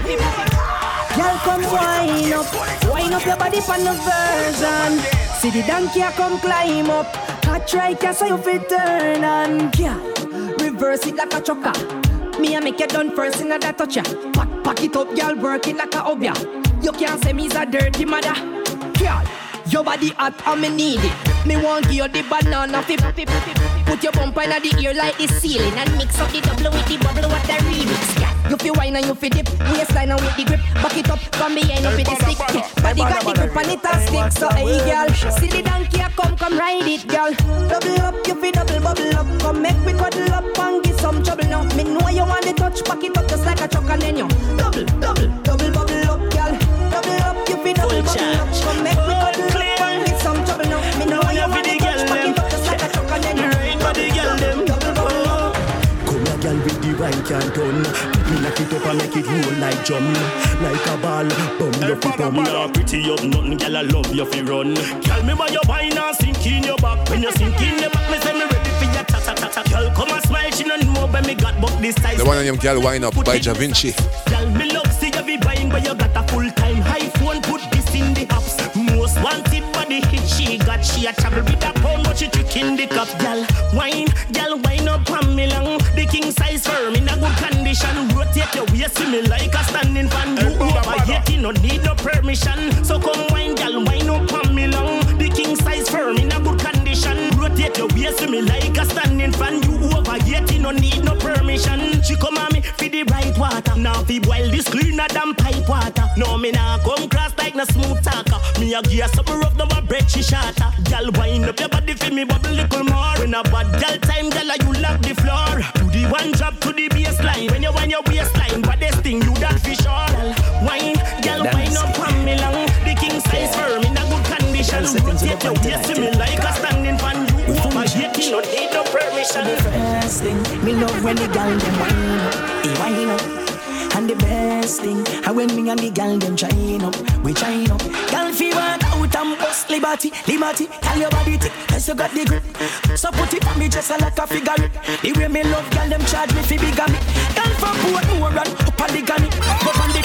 Girl, come wine up, wine up your body for the Vershon. See the donkey a come climb up, I try so you fit turn on. Yeah, reverse it like a choker. Me a make you done first in that touch ya. Pack, pack it up, girl, work it like a obia. You can't say me's a dirty mother. Girl, your body hot and me need it. Me want give you the banana pip. Put your bumper in the ear like the ceiling and mix up the double with the bubble what the remix. Yeah. You feel wine and you feel dip, waistline and with the grip. Back it up from behind up with the stick. Body got the grip and it a stick. So hey girl, see the donkey come, come ride it, girl. Double up, you feel double bubble up. Come make me cuddle up and give some trouble now. Me know you want the touch, back it up just like a truck and then you double, double, double bubble up, girl. Double up, you feel double bubble up. Come make me cuddle up and give some trouble now. Me know you want the touch, back it up just like a truck and then you double, double bubble up. Come a girl with the wine can turn Me knock it up and make it roll like drum Like a ball, bum you fi bum Nah, pretty up, nothing, girl, I love you fi run. Girl, me why you wine and sink in your back. When you sink in your back, me say me ready for your ta ta ta ta. Girl, come and smile, she don't know when me got but this size. The one of them Gal Wine Up by Da Vinci. Girl, me love see you be buying, but you got a full time iPhone. Put this in the apps. Most wanted body hit she got. She a travel with a pound, but she trick in the cup. Girl, wine, girl, wine up on me long. The king size firm in a good condition. Rotate your waist to me like a standing fan. You over yet, you no need no permission. So come wine, girl, wine your waist to me like a standing fan. You over yet, you no need no permission. She come on me for the right water. Now fi boil this cleaner than pipe water. No me nah come cross like no smooth talker. Me a her something rough, now my bread she shatter. Girl wind up your body for me bubble little more. When a bad girl time, girl you lock the floor. To the one drop to the baseline. When you wind your waistline, but this thing you that for sure. Girl wine, girl wine up on me long. The king size firm in a good condition. Rotate your waist to me like a. You over no need no permission. The first thing, me love when the gal them wine up, they wine up. And the best thing, how when me and the gal them chine up, we chine up. Gal feel want out and bust liberty, liberty. Tell your body tick, cause you got the grip. So put it on me just like a figure. The way me love gal them charge me fi bigamy. Gal for put more run up on the gunny, up on the.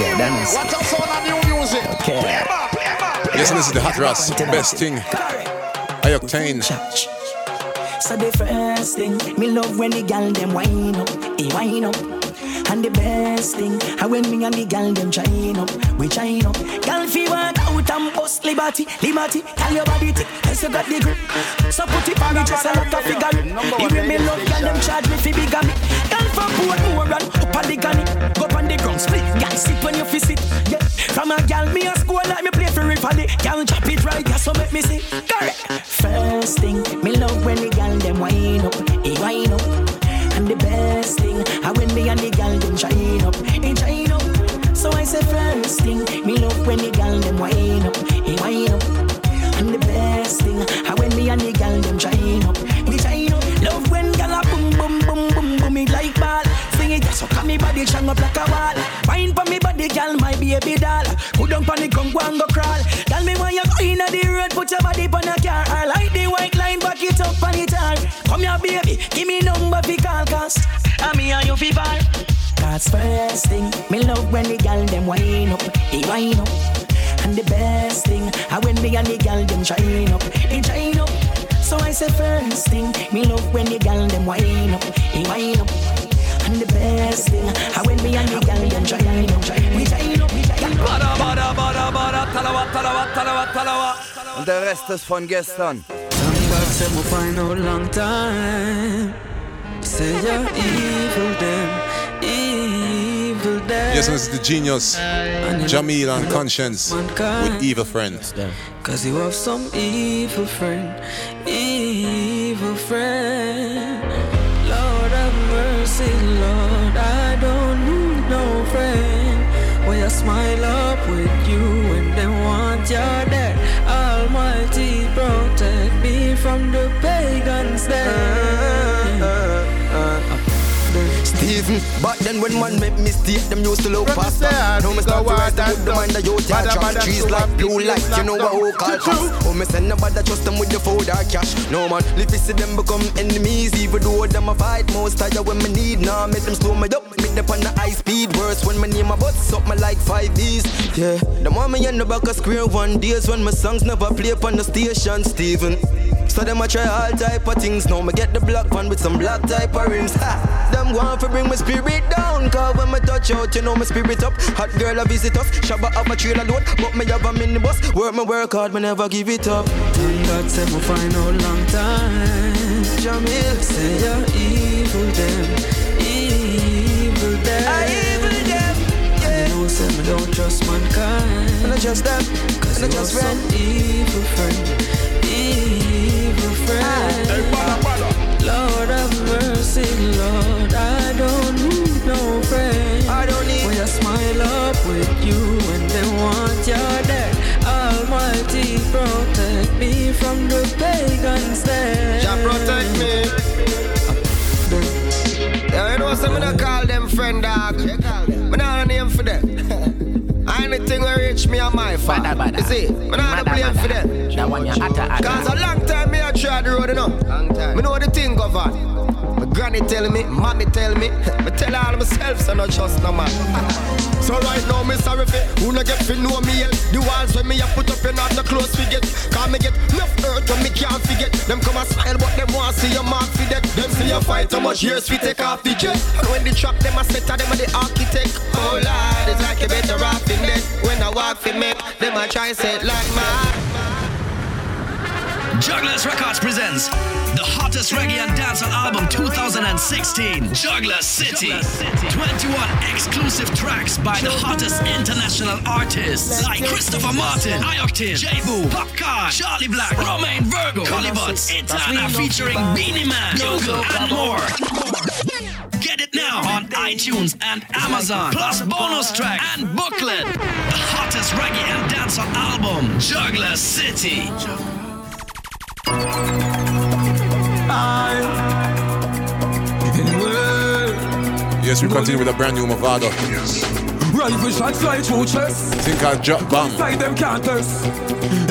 Yeah, Dennis. What else on new music? Okay. Yes, and this is the Hot Ross. Best thing. I-Octane. So the first thing, me love when the gal them wine up, they wine up. And the best thing, how when me and the gal them chine up, we chine up. Gal feel want out and bust liberty, liberty. Tell your body tick, cause you got the grip. So put it on me just a like a figure. The way me love gal them charge me fi bigamy. Gal for put more run up on the gunny, go on the ground split. Gal sit when you fi sit, yeah. From a gal me a score like me play for Rivali. Gal chop it right, yeah, so make me see. Correct. First thing, me love when the gal them wine up, they wine up. And the best thing, I when me and the gal them shine up, they shine up. So I say first thing, me love when the gal them wine up, they wine up. And the best thing, I when me and the gal them shine up, we shine up. Love when gal a boom boom boom boom boom it like ball. Sing it, So come me body strong up like a wall. Wine for me body, girl, my baby doll. Put down panic, come go and go crawl. Tell me why you go inna the road, put your body on a car. I like the white Come here, baby, give me number fi call, cause I'm me and you fi fall. Cause first thing, me love when the girl them wine up, they wine up. And the best thing, I when me and the girl them shine up, they shine up. So I say first thing, me love when the girl them wine up, they wine up. And the best thing, I when me and the girl them shine up, we shine up, we shine up. Badda, badda, badda, badda, talawah, talawah, talawah, talawah. Und der Rest ist von gestern. God we'll find no long time. Say you're evil, them evil, them. Yes, this is the genius, Jahmiel and Konshens with Evil Friend. Cause you have some evil friend, evil friend. Lord have mercy, Lord, I don't need no friend. Where you smile up with you and then want you from the pagans there. Stephen, back then when man make mistake, them used to look the past that. Now me start to to hard put them under your Bada, Trees like blue light, you know what who call fast. Oh, me send nobody trust them with the food or cash. No man, if you see them become enemies, even though them a fight most tired when me need. Now make them slow me up, make them on the high speed. Worse when me name my butt, something like five B's. Yeah, the want me in the back of square one days when my songs never play up on the station, Stephen. So them a try all type of things. Now me get the black one with some black type of rims. Ha! Them want to bring my spirit down. Cause when me touch out, you know my spirit up. Hot girl I visit us. Shabba have my trailer load. But me have a minibus. Work me work hard, me never give it up. Thank God said we'll find no long time. Jahmiel, say you're evil, them evil, them. I evil them. Yeah. You know, say me don't trust mankind. And I trust them. Cause And I you trust have friend. some evil friend, evil ah. friend. Lord have mercy, Lord, with you and they want you dead. Almighty protect me from the pagans there. Jah protect me. Yeah, you know some of call them friend dog. Me not a name for them. Anything will reach me on my fault. Badda, badda. You see, me not a blame for them. That one you utter, utter. Cause a long time me I try the road, you know. Long time. Me know the thing go on. My granny tell me, mommy tell me, me tell all myself, so not trust no man. So right now, me sorry for who no get fi know me yet. The walls when me a put up, you not no close fi get. Cause me get enough hurt when me can't forget. Them come and smile, but them want see your mark fi deck. Them see you fight how much years we take off the jet. And when the trap them a set, them a the architect. Oh Lord, it's like you better off in dead. When I walk fi make, them a try set like mine. Jugglerz Records presents the hottest reggae and dancehall album 2016, Jugglerz City. 21 exclusive tracks by the hottest international artists like Christopher Martin, I-Octane, J-Boo, Popcaan, Charly Black, Romain Virgo, Collie Buddz, Itana featuring Beenie Man, Jungle, and more. Get it now on iTunes and Amazon. Plus bonus track and booklet. The hottest reggae and dancehall album, Jugglerz City. Yes, we continue with a brand new Mavado. Rifle shot fly through chest. Think I'll drop bomb. Inside them counters.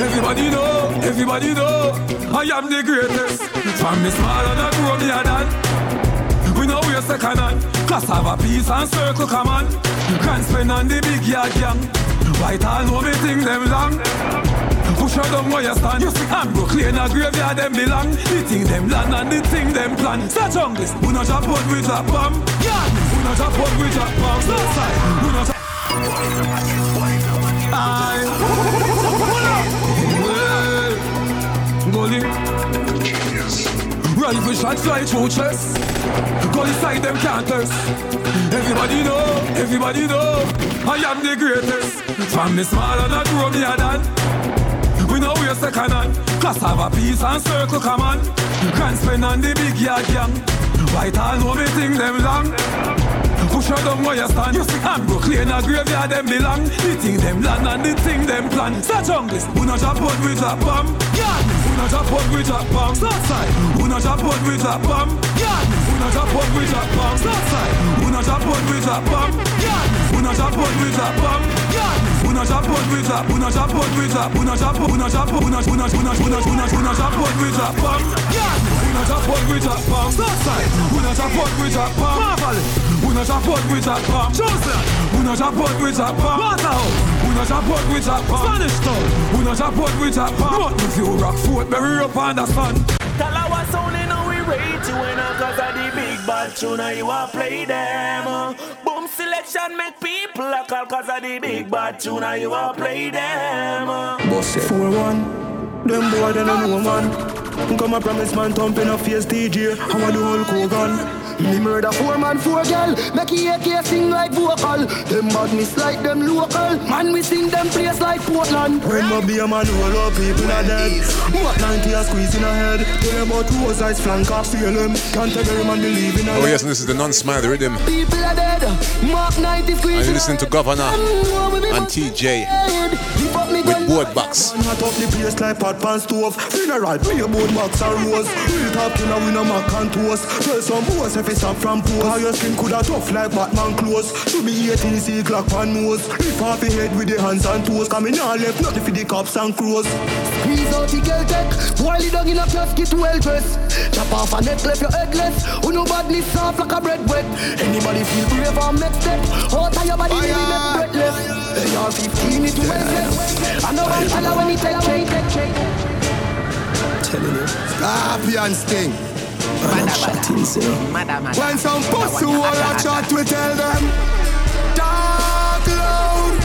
Everybody know, everybody know, I am the greatest. From me small and I grow me a done. We know we're second hand. Class have a peace and circle come on. Can't spend on the big yard gang. White all know me think them long. Push her down where you stand. You see, I'm Brooklyn, a graveyard them belong. The thing them land and the thing them plan. Such junglist, we not drop out with drop bomb. Yeah, we not drop out with drop bomb. Southside, we not drop. I. Gully. Rifle shot fly through chest. Go inside them counters. Everybody know, everybody know, I am the greatest. From me small and I grow me a done. We know we're second hand. Class have a peace and circle come on. Can't spend on the big yard gang. White all know me think them long. Push out down where you stand I'm Brooklyn a graveyard them belong The thing them land and the thing them plan Start this. who not drop out with a bomb Yardness, who not drop out with a bomb Southside. who not drop out with a bomb Yardness, who not drop out with a bomb Southside. who not drop out with a bomb Yardness, who not drop out with a bomb Yardness, who not drop out with a Who not drop out with drop Who not drop out, who not drop out Who not, who not, who not, who not, who not, who not drop out with drop bomb Yardness, who not drop out with a bomb South side, who not drop out with a bomb Marvelous Ou nan Japon wè Japan Chosen Ou nan Japon wè Japan Wataho Ou nan Japon wè Japan Spanish Town a nan with wè Japan Not if you rock foot, bury up on the sun. Talawah sound in we rate you I cause of the big bad tuna you are play them. Boom selection make people a call cause of the big bad tuna you are play them. Boss 4-1 Them boy they don't know man. Come a promise man, thumping a face DJ. I want the whole Kogan. Me murder four man, four girl. Make AK sing like vocal. Them badness like them local. Man, we sing them place like Portland. When my be a man, roll up people are dead. What 90 a squeeze in a head. Tell them about two sides flank off, feel them. Can't tell every man believe in a Oh yes, and this is the non-smile rhythm. People are dead. Mark 90 And squeeze. you listen to Govana and TJ with board box. Man, hot up the place like pot pan stove. Funeral, play board box and rose. Real top killer, we no mac and toast. Tell some boys if it's up from post. How your skin coulda tough like Batman clothes. To be 18, see clock pan nose. Lift off your head with the hands and toes. Come in all left, nothing for the cops and crows. Squeeze out the girl tech. While you dog in a casket well dressed. Chop off a neck, left your headless. Who no badness soft like a bread wet. Anybody feel brave or next step? Out of your body, really make breathless. They are 15 it well less. I know I tell her when he take check, take check. Telling you. Scorpion ah, sting. Man, I'm shotting, sir. When some pussy wanna chat, we tell them Dark loud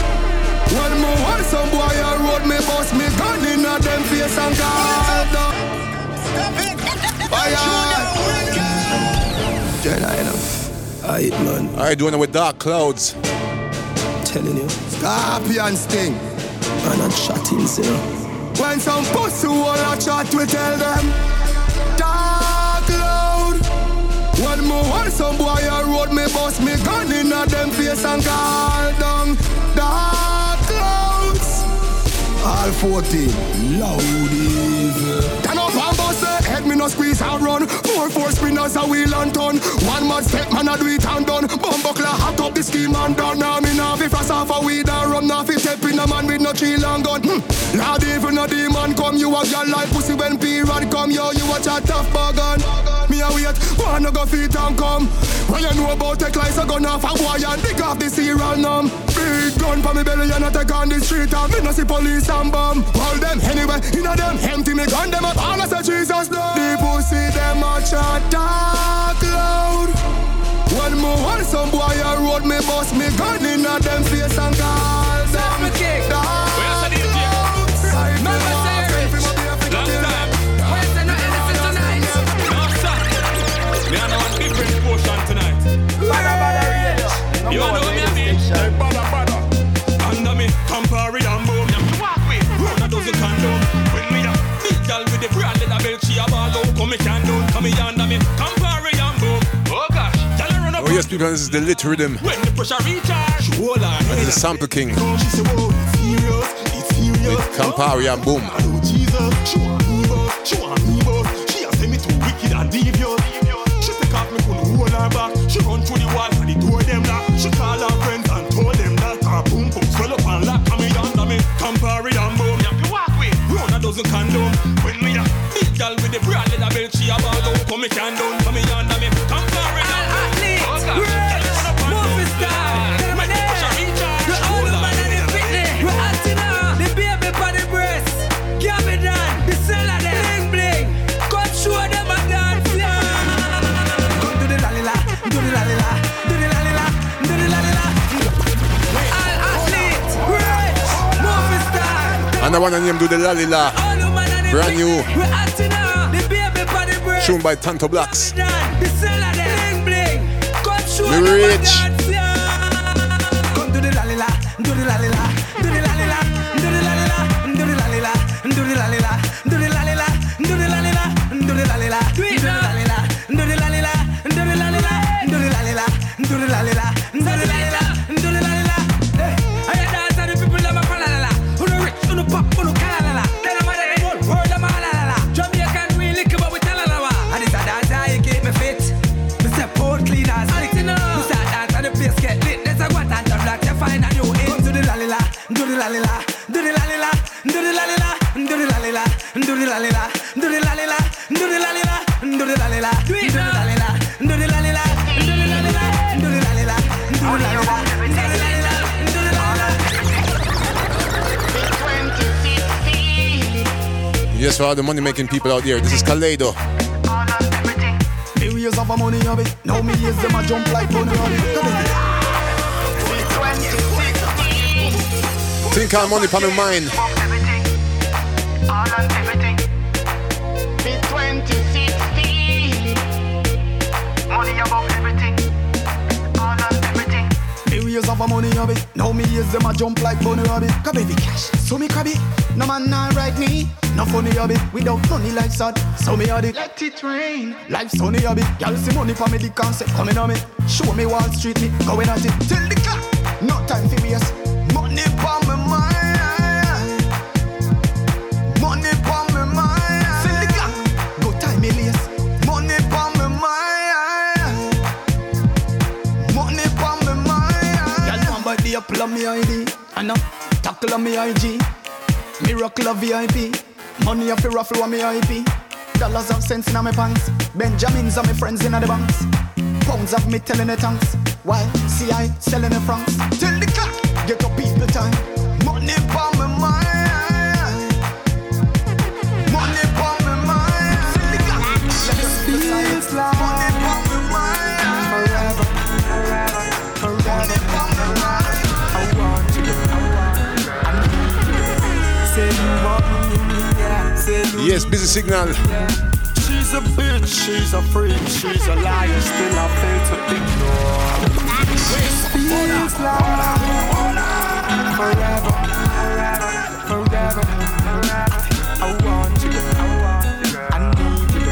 When me want some boy on road, me bust me gun in a them face and guard them Jedi enough. Aight, man. Alright, doing it with Dark Clouds. Telling you. Scorpion sting. Man, I'm shotting, sir. When some pussy wanna chat, we tell them Dark loud When me want some boy on road, me bust me gun in a them face and guard them Dark clouds All 14 Loud evil no squeeze and run. Four four spinners a wheel and turn. One mad step, man a do it and done. Bumbuckler hot up the scheme and done. Now me nah fi frost off a weed and rum. Nah fi step in a man with no chill and gun. Hmm. Lord even a demon come You a girl like pussy when period come. Yo, you a chat tough bargain Me a wait, wanna go feet and come. When you know about take lights a gun off a boy And dig off the serial numb. Big gun for me belly and I take on the street And me no see police and bomb. All them anyway, inna them empty me gun them up. All I say Jesus love The pussy them a chat dark loud. When me want some boy a road me bust me gun inna them face and call Badda badda radio. You know me, I mean? Badda badda. Under me, Campari and boom. You walk with. Round a dozen condom. When me a big girl with the brand leather belt, she a ball out. Come me can do. Come me under me, Campari and boom. Oh gosh, girl a run up. Oh yes, people, this is the lit rhythm. When the pressure recharge, hold on. And this is Sample King She it's serious, it's serious. with Campari and Boom. Oh Jesus, the one him do the Lalila. Brand new. Tune by Tanto Blacks. We rich. Come the do the lalila, do the lalila, do the lalila, do the lalila, do the lalila, do the lalila, do the lalila, do the lalila, do the lalila, Yes, for all the money making people out there, this is Kalado. Of money of it. Now me years them a jump like bunny of it. Think all money on my mind. All on everything. Me 2016. Money about everything. All on everything. Of a money of it. Now me years them a jump like bunny of it. Cause baby cash. So me crabby. No man not right me. No funny it. Without money like sad. So me it. Let it rain. Life sunny it. Y'all see money for me. The concept coming on me. Show me Wall Street me. Going at it. Till the clock. No time for waste. Money for me mind. Money for me mind. Till the clock. Go time me lace. Money for me mind. Money for me mind. Y'all the apple of me ID. I know. Tackle on me IG. Miracle of VIP. Money off the ruffle on me IP. Dollars of cents in my pants. Benjamins are my friends in the banks. Pounds of me telling the tanks. Why? See I selling the francs. Till the clock. Get up people time. Yes, busy signal. She's a bitch, she's a freak, she's a liar, still I fail to ignore. Feels like forever, forever, forever. I want you, I need you.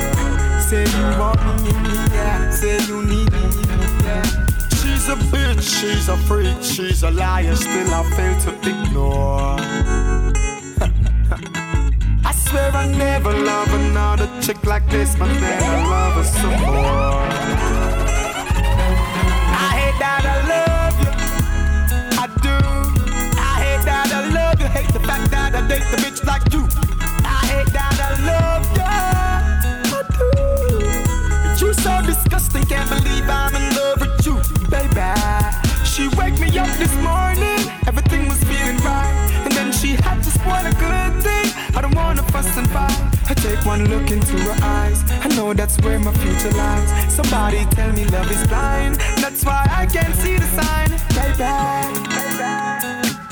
Say you want me, yeah. Say you need me, yeah. She's a bitch, she's a freak, she's a liar, still I fail to ignore. Swear I never love another chick like this, but then I love her some more. I hate that I love you. I do. I hate that I love you. Hate the fact that I date the bitch like you. I hate that I love you. I do. You so disgusting, can't believe I'm in love with you, baby. She wake me up this morning, wanna and fight. I take one look into her eyes. I know that's where my future lies. Somebody tell me love is blind. That's why I can't see the sign, baby.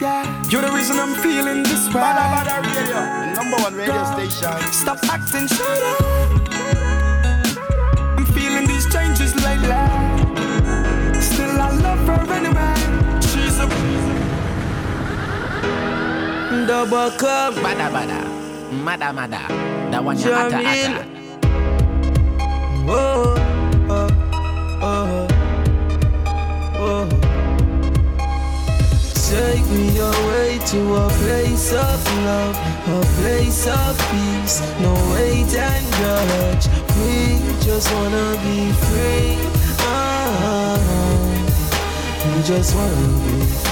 Yeah, you're the reason I'm feeling this way. Badda Badda Radio, number one radio station. Stop acting shut up. I'm feeling these changes lately. Still, I love her anyway. She's a Double cup. Badda badda. Mada mada. That one ata Jahmiel. ata. Oh, oh, oh, oh. Take me away to a place of love, a place of peace. No wait and judge. We just wanna be free. Ah, we just wanna be free.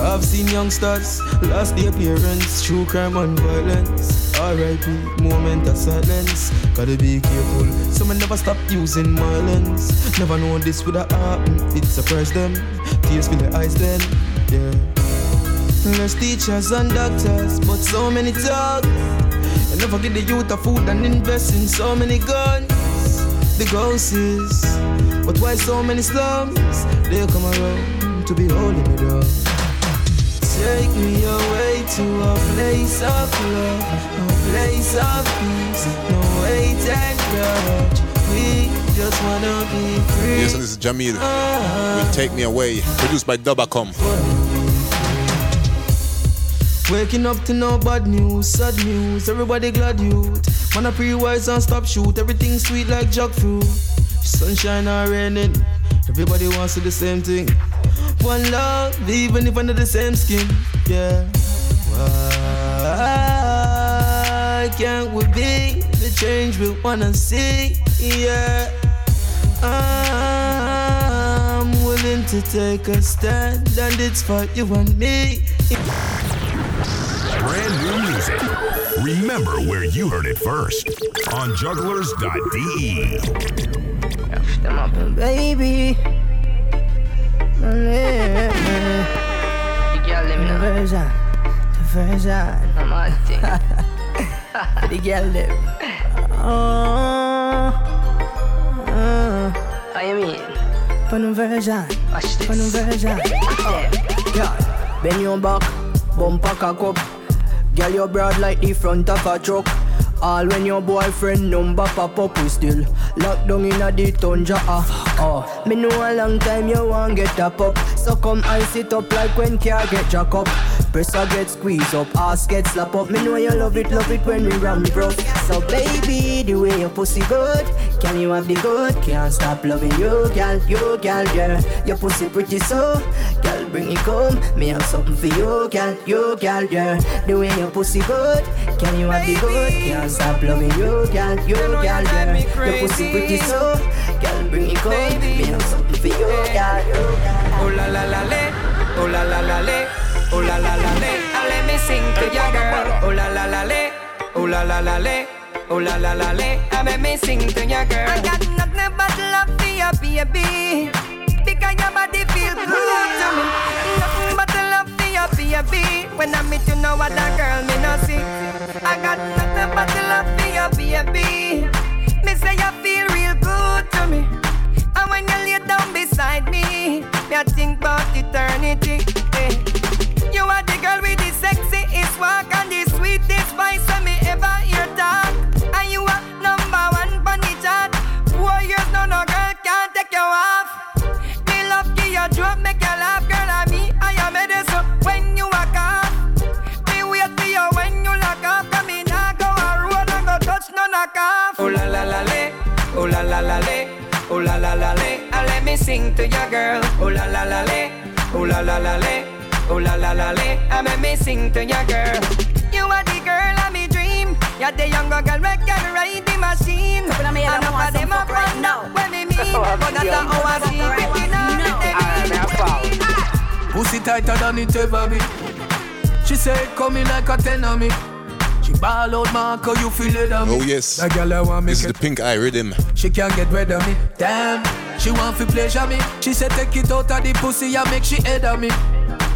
I've seen youngsters lost their parents through crime and violence. R.I.P. Moment of silence. Gotta be careful. Some never stop using violence. Never know this would have happened. It surprised them. Tears fill their eyes then. Yeah. Less teachers and doctors, but so many talk. And never give the youth a food and invest in so many guns. The ghost is, but why so many slums? They come around to be holding me down. Take me away to a place of love, a place of peace. No wait and grudge. We just wanna be free. Yes, and this is Jahmiel. Will Take Me Away. Produced by Dubacom. Waking up to no bad news, sad news. Everybody glad youth. Man, I pre wise and stop shoot. Everything sweet like jackfruit. Sunshine or raining. Everybody wants to do the same thing. One love, even if under the same skin. Yeah. Why can't we be the change we wanna see? Yeah. I'm willing to take a stand, and it's for you and me. Brand new music. Remember where you heard it first on jugglerz.de. Baby. Diversion. Diversion. I'm on The version. The girl them. Oh. Oh. You mean? Conversion. Watch this. Conversion. Oh. Yeah. Bend your back. Bumper cock up. Girl, you broad like the front of a truck. All when your boyfriend number pop up, we still locked down in a the tundra. Ah, oh, me know a long time you want get a pop. So come ice it up like when car get jack up. Presser get squeeze up, ass get slap up. Me know you love it, love it when we ram rough. So baby, the way your pussy good, can you have the good? Can't stop loving you, girl, you girl, yeah. Your pussy pretty so, girl, bring it come. Me have something for you, girl, you girl, yeah. The way your pussy good, can you have the good? Can't stop loving you, girl, you girl, yeah. Your pussy pretty so, girl, bring it come. Me have something for you, girl, you girl. Oh la la la le, oh la la la le, oh la la la le. And let me sing to your girl. Oh la la la le, oh la la la le, oh la la la le. And let me sing to your girl. I got nothing but love for you, baby. Because your body feel good to me. Nothing but love for you, baby. When I meet you, no other girl me no see. I got nothing but love for you, baby. Me say you feel real good to me. And when you lay down beside me, me I think about eternity. eh. You are the girl with the sexiest walk and the sweetest voice sing to your girl. Oh la la la le, oh la la la le, oh la la la le. Ah, and let me sing to your girl. You are the girl of me dream. You're the younger girl we can ride the machine. Couple of me, I And don't up want of them some up fuck right right now. now. When me mean, but that's not how I see it. You know, ah, Pussy tighter than it ever be. She say it coming like a ten of me. She ball out, Marco, you feel it on me. Oh yes. That girl I want me This is the pink eye rhythm. She can't get rid of me. Damn, she want to pleasure me. She said take it out of the pussy and make she head of me.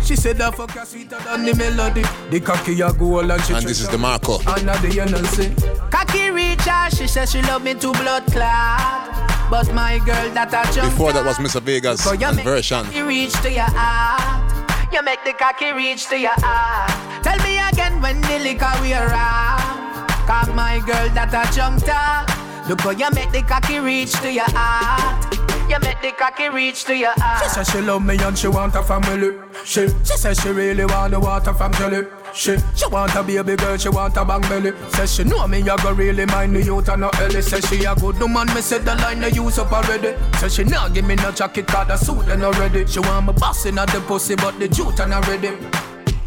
She said that fuck her sweeter than the melody. The cocky a goal and she And this is the Marco. And now the NLC. Cocky reach her, she says she love me to blood clot. But my girl that I jump Before that was Mr. Vegas So you and make version. You reach to your heart. You make the cocky reach to your heart. Tell me again when the liquor we around. Cause my girl that I jumped her. Look how you make the cocky reach to your heart. You make the cocky reach to your heart. She says she love me and she want a family. She, she says she really want the water from jelly. She, she want a baby girl, she want a bang belly. Says she know me, I go really mind the youth and no Ellie. Says she a good woman, me said the line they use up already. Says she not give me no jacket, cause the suit and already. She want me bossing at the pussy, but the jute and already.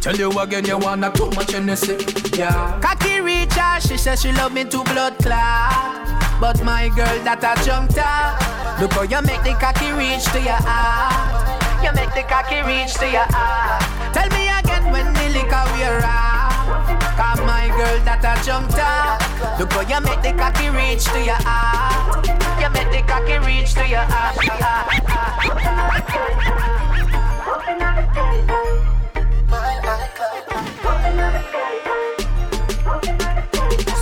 Tell you again, you wanna too much in Hennessy. Yeah. Cocky reach her, she says she love me to blood clot. But my girl that I jumped her. Look how you make the cocky reach to your heart. You make the cocky reach to your heart. Tell me again when the liquor we around. Cause my girl that I jumped her. Look how you make the cocky reach to your heart. You make the cocky reach to your heart.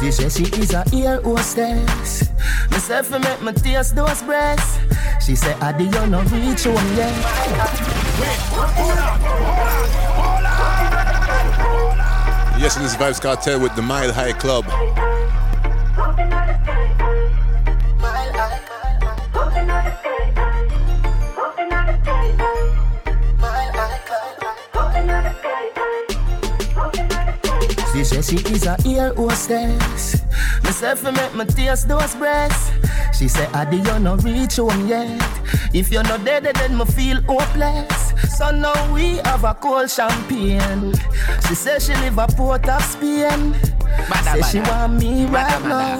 She said she is a ear hostess. Myself I make my tears those breasts. She said, Adi, you no reach one yet. Yes, in this Vybz Kartel with the Mile High Club. She is a ear hostess. Myself I make my tears those breasts. She said, Adi, you no reach home yet. If you're not dead, then me feel hopeless. So now we have a cold champagne. She said she live a port of Spain. Say she want me right now.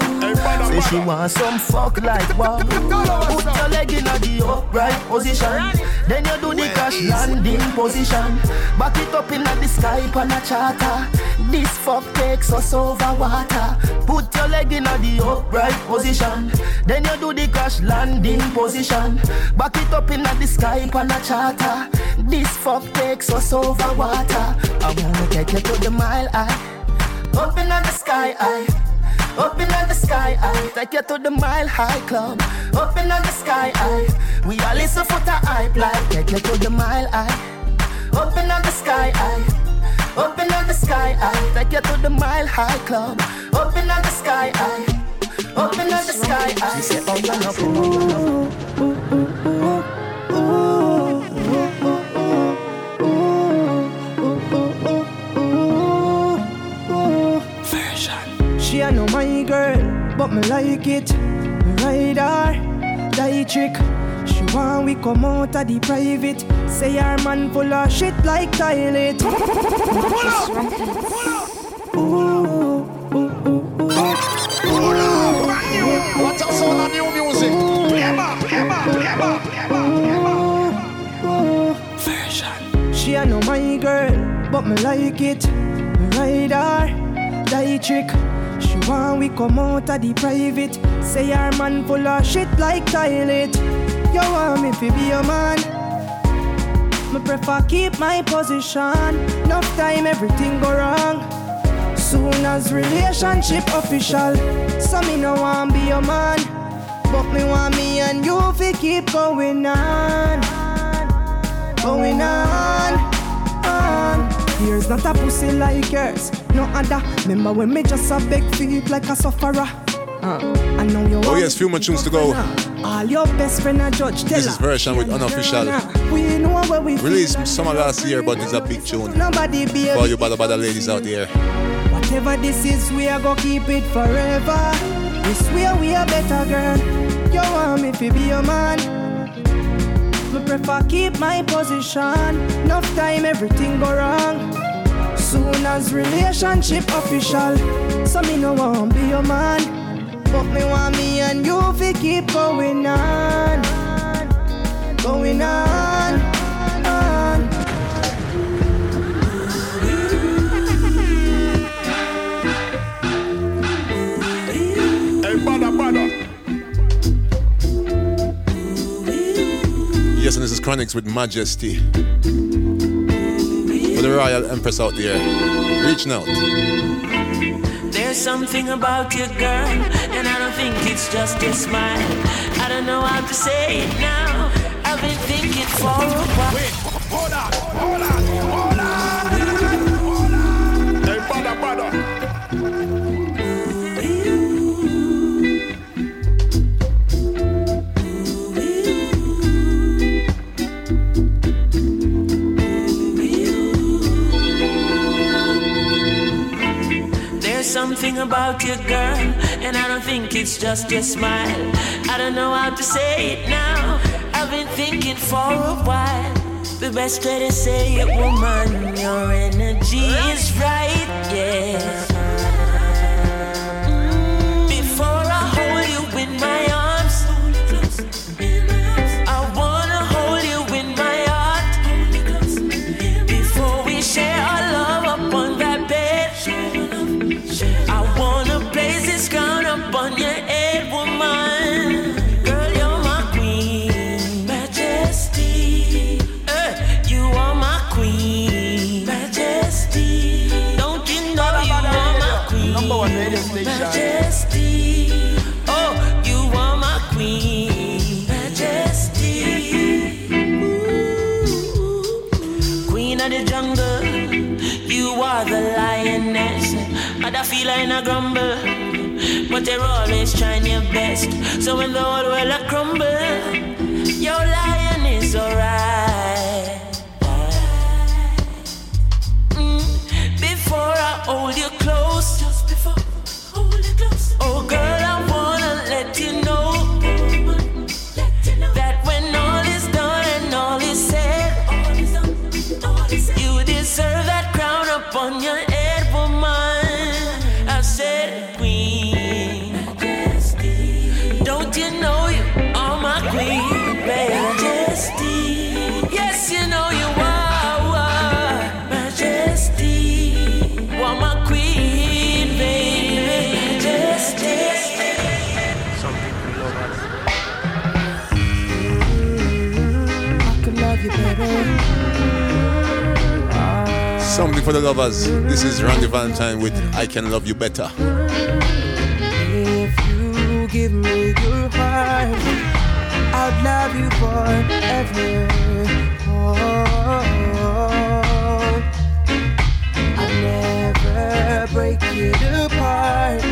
Say she want some fuck like wow. Put your leg in the upright position. Then you do the crash landing position. Back it up in the sky on a charter. This fuck takes us over water. Put your leg in a the upright position. Then you do the crash landing position. Back it up in the sky on a charter. This fuck takes us over water. I wanna take you to the mile high. Up in the sky high. Up in the sky high. Take you to the mile high club. Up in the sky high. We all listen for the hype like. Take you to the mile high. Up in the sky high. Open up in the sky high. Take you to the mile high club. Open up in the sky high. Up in the sky high. She said, Oh, you know, ooh, ooh, ooh, ooh, ooh, ooh. She a know my girl, but me like it. Me ride her, die trick. She want we come out of the private. Say her man full of shit like toilet. Ooh, ooh, ooh, ooh. What's up, of new music? Play 'em up, play 'em up, play 'em up, play 'em up, play 'em up. Version. She a know my girl, but me like it. Me ride her, die trick. She want we come out of the private. Say her man full of shit like toilet. You want me to be your man? Me prefer keep my position. Enough time everything go wrong. Soon as relationship official, so me no want be your man. But me want me and you fi keep going on, going on, on. Here's not a pussy like yours, no other. Remember when me just a beg feet like a sufferer. Uh, I know you. Oh yes, few more tunes to go. All your best friend a judge tell This is version with unofficial. We know where we Released summer last year, but it's a big tune. Nobody be For you badda badda ladies out there. Whatever this is, we are gonna keep it forever. We swear we are better, girl. You want me to be your man? Me prefer keep my position. Enough time, everything go wrong. Soon as relationship official, so me no want be your man. But me want me and you fi keep going on, going on, on. Hey, badda, badda. Yes, and this is Chronixx with Majesty. For the Royal Empress out there. Reaching out. There's something about you, girl, and I don't think it's just your smile. I don't know how to say it now. I've been thinking for a while. Wait, hold on, hold on, about you, girl, and I don't think it's just your smile. I don't know how to say it now. I've been thinking for a while. The best way to say it, woman, your energy is right, yeah. Feel in a grumble, but you're always trying your best. So when the whole world a crumble, your lion is alright. Mm, Before I hold you close, just before I hold you close. Oh girl, I wanna let you know that when for the lovers. This is Randy Valentine with I Can Love You Better. If you give me your heart, I'd love you forever. Oh, I'll never break it apart.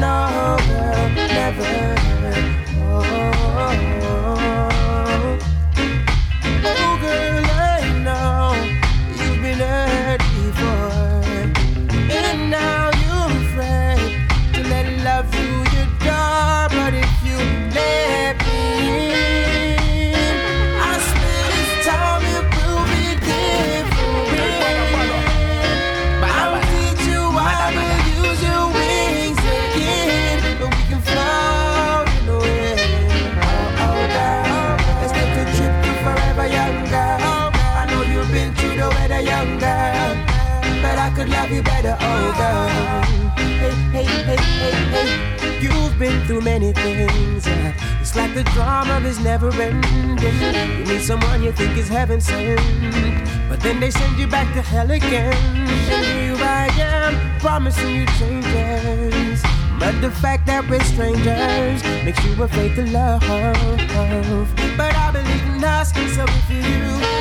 No, never. Like the drama is never ending. You meet someone you think is heaven sent, but then they send you back to hell again. Here I am, promising you changes. But the fact that we're strangers makes you afraid to love. But I believe in us, so if you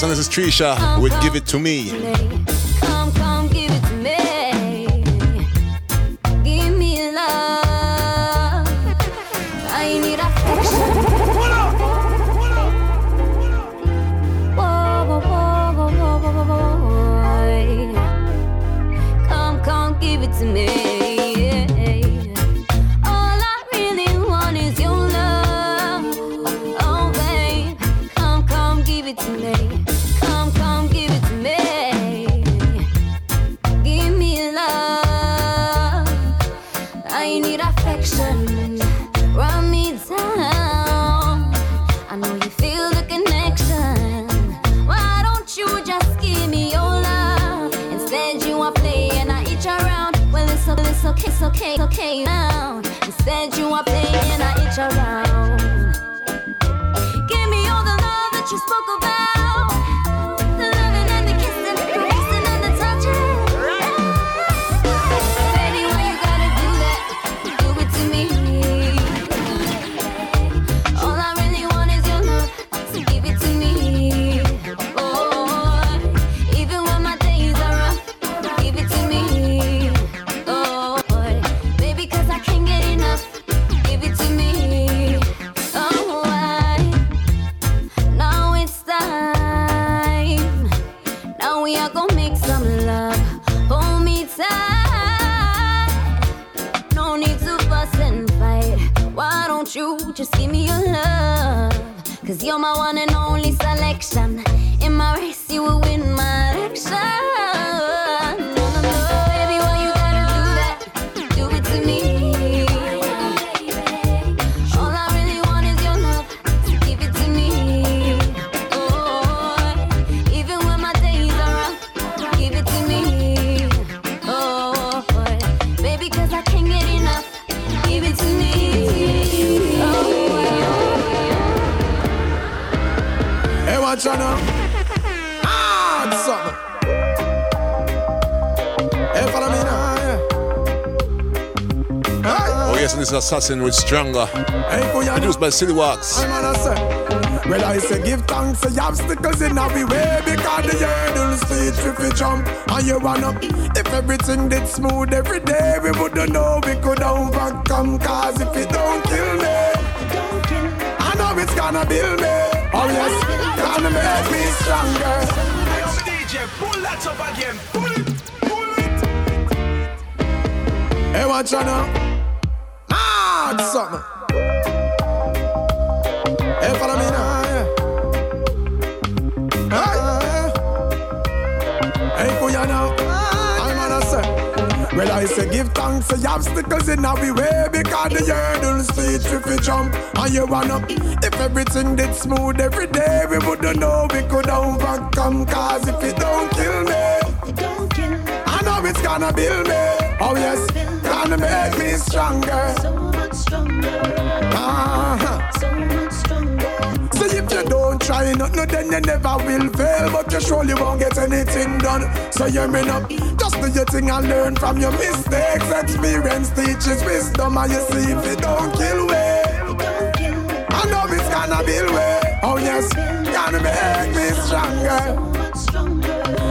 And this is Trisha with Give It To Me. love. Cause you're my one and only selection. In my race, you will win my election. Organized Assassin with Stronger. Produced by Silly Walks. Well, I say give thanks to obstacles in our way because the hurdles feet if we jump and you run up. If everything did smooth every day, we wouldn't know we could overcome. Cause if it don't kill me, I know it's gonna build me. Oh yes, gonna make me stronger. DJ, pull that up again. Pull it, pull it. Hey, watch out now something. Hey, follow me now. Hey, hey, for you now. I'm on a set. Well, I say give thanks to obstacles in our way because the hurdles feet if you jump and you wanna. If everything did smooth every day, we wouldn't know we could overcome. Cause if it don't kill me, I know it's gonna build me. Oh yes, gonna make me stronger. So much stronger. Uh-huh. So much stronger. So if you don't try nothing, then you never will fail. But you surely won't get anything done. So you mean up, just do your thing and learn from your mistakes. Experience teaches wisdom, and you see if it don't kill way. I know it's gonna build way. Oh yes, gonna make me stronger.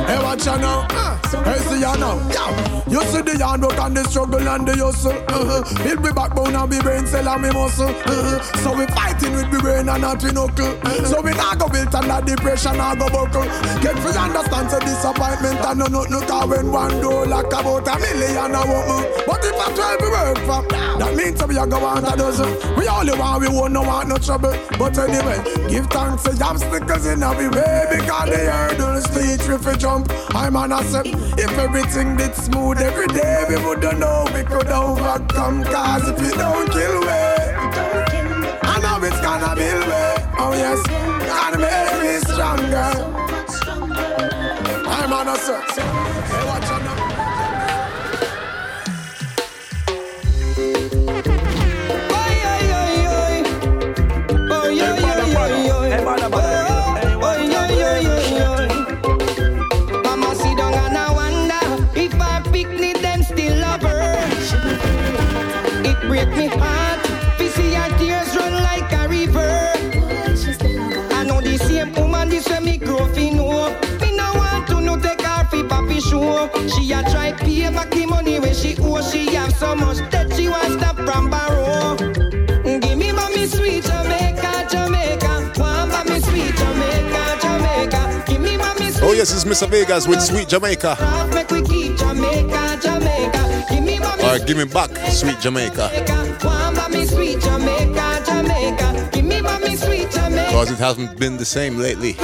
Hey, watch you now. Hey, see ya now. Yeah. You see the hard work and the struggle and the hustle. Uh-huh. Build me backbone and me brain cell and me muscle. Uh-huh. So we fighting with me brain and not we knuckle. Uh-huh. So we not go built under depression, not go buckle. Get free understand the disappointment and no no no. Cause when one door lock about a million, I won't move. But if I 12 that means we are gonna a. We only want we won't no want no trouble. But anyway, give thanks to because in every way because the hurdles to each if we jump. I'm an asset. If everything did smooth every day, we wouldn't know we could overcome. Cause if you don't kill we, I know it's gonna be way. Oh yes, God make me stronger. I'm an asset. Yes, it's Mr. Vegas with Sweet Jamaica. Jamaica, Jamaica. Give me back, sweet Jamaica. Because it hasn't been the same lately.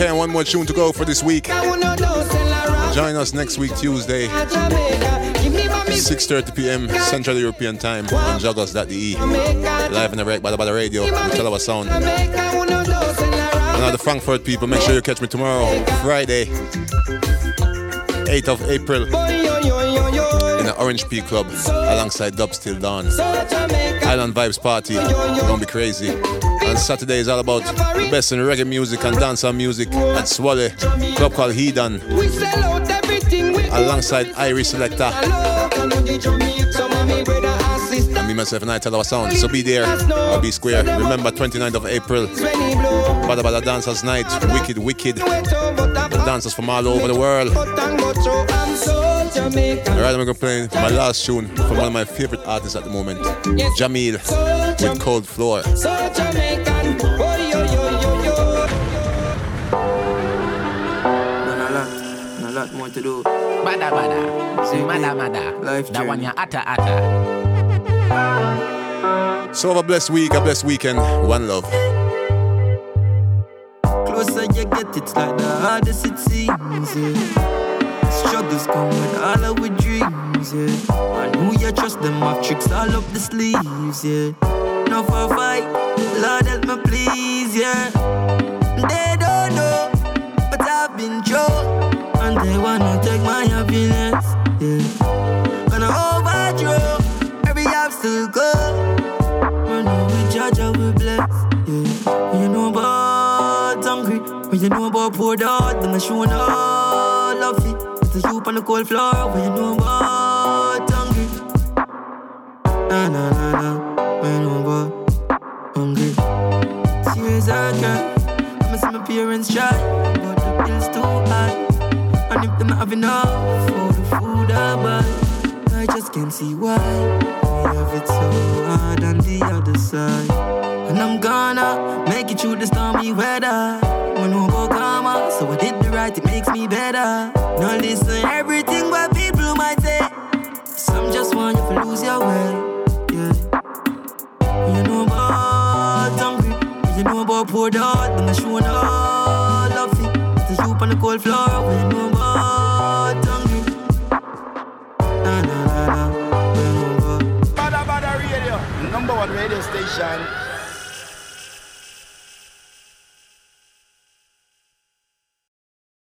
Okay, one more tune to go for this week. I wanna do sell around Join us next week, Tuesday, Jamaica. Give me mommy 6.30 p.m. Central European Time on jugglerz.de. Live and direct by the, by the radio with Talawah Sound. Jamaica. Wanna do sell around. And all the Frankfurt people, make sure you catch me tomorrow, Friday, 8th of April, The Orange P Club alongside Dub Still Dawn. Island Vibes Party, gonna be crazy. And Saturday is all about the best in reggae music and dancehall music at Swally, club called we alongside Iris Selector. Myself, and Talawah sound. So be there I'll be square. Remember, 29th of April, When he blow. Badda Badda Dancers Night, Wicked Wicked. The dancers from all over the world. Tango, so I'm so Jamaican. Alright, I'm gonna play my last tune from one of my favorite artists at the moment, Jahmiel with Cold Floor. Lot, more to do. Badda badda. See, Mada mada. Life That one journey. ya atta atta. So have a blessed week, a blessed weekend. One love. Closer you get, it's like the hardest it seems. Yeah. Struggles come with all our dreams. Yeah. And who you trust them have tricks all up the sleeves. Yeah. No for fight, Lord help me please. Yeah. They don't know, but I've been through, and they wanna take my happiness. Yeah. Poor dog, then I show no love it. It's a soup on the cold floor. When you know about hungry, na na na na. When you know about hungry. always hurt, girl. I miss my parents try, but the bills too high. And if them have enough for the food I buy, I just can't see why we have it so hard on the other side. And I'm gonna make it through the stormy weather. When no go karma, so I did the right, it makes me better. Now listen, everything what people might say. Some just want you to lose your way, yeah. You know about hungry, you know about poor dog, them showing all love it. The soup on the cold floor, you know about hungry. Number one radio station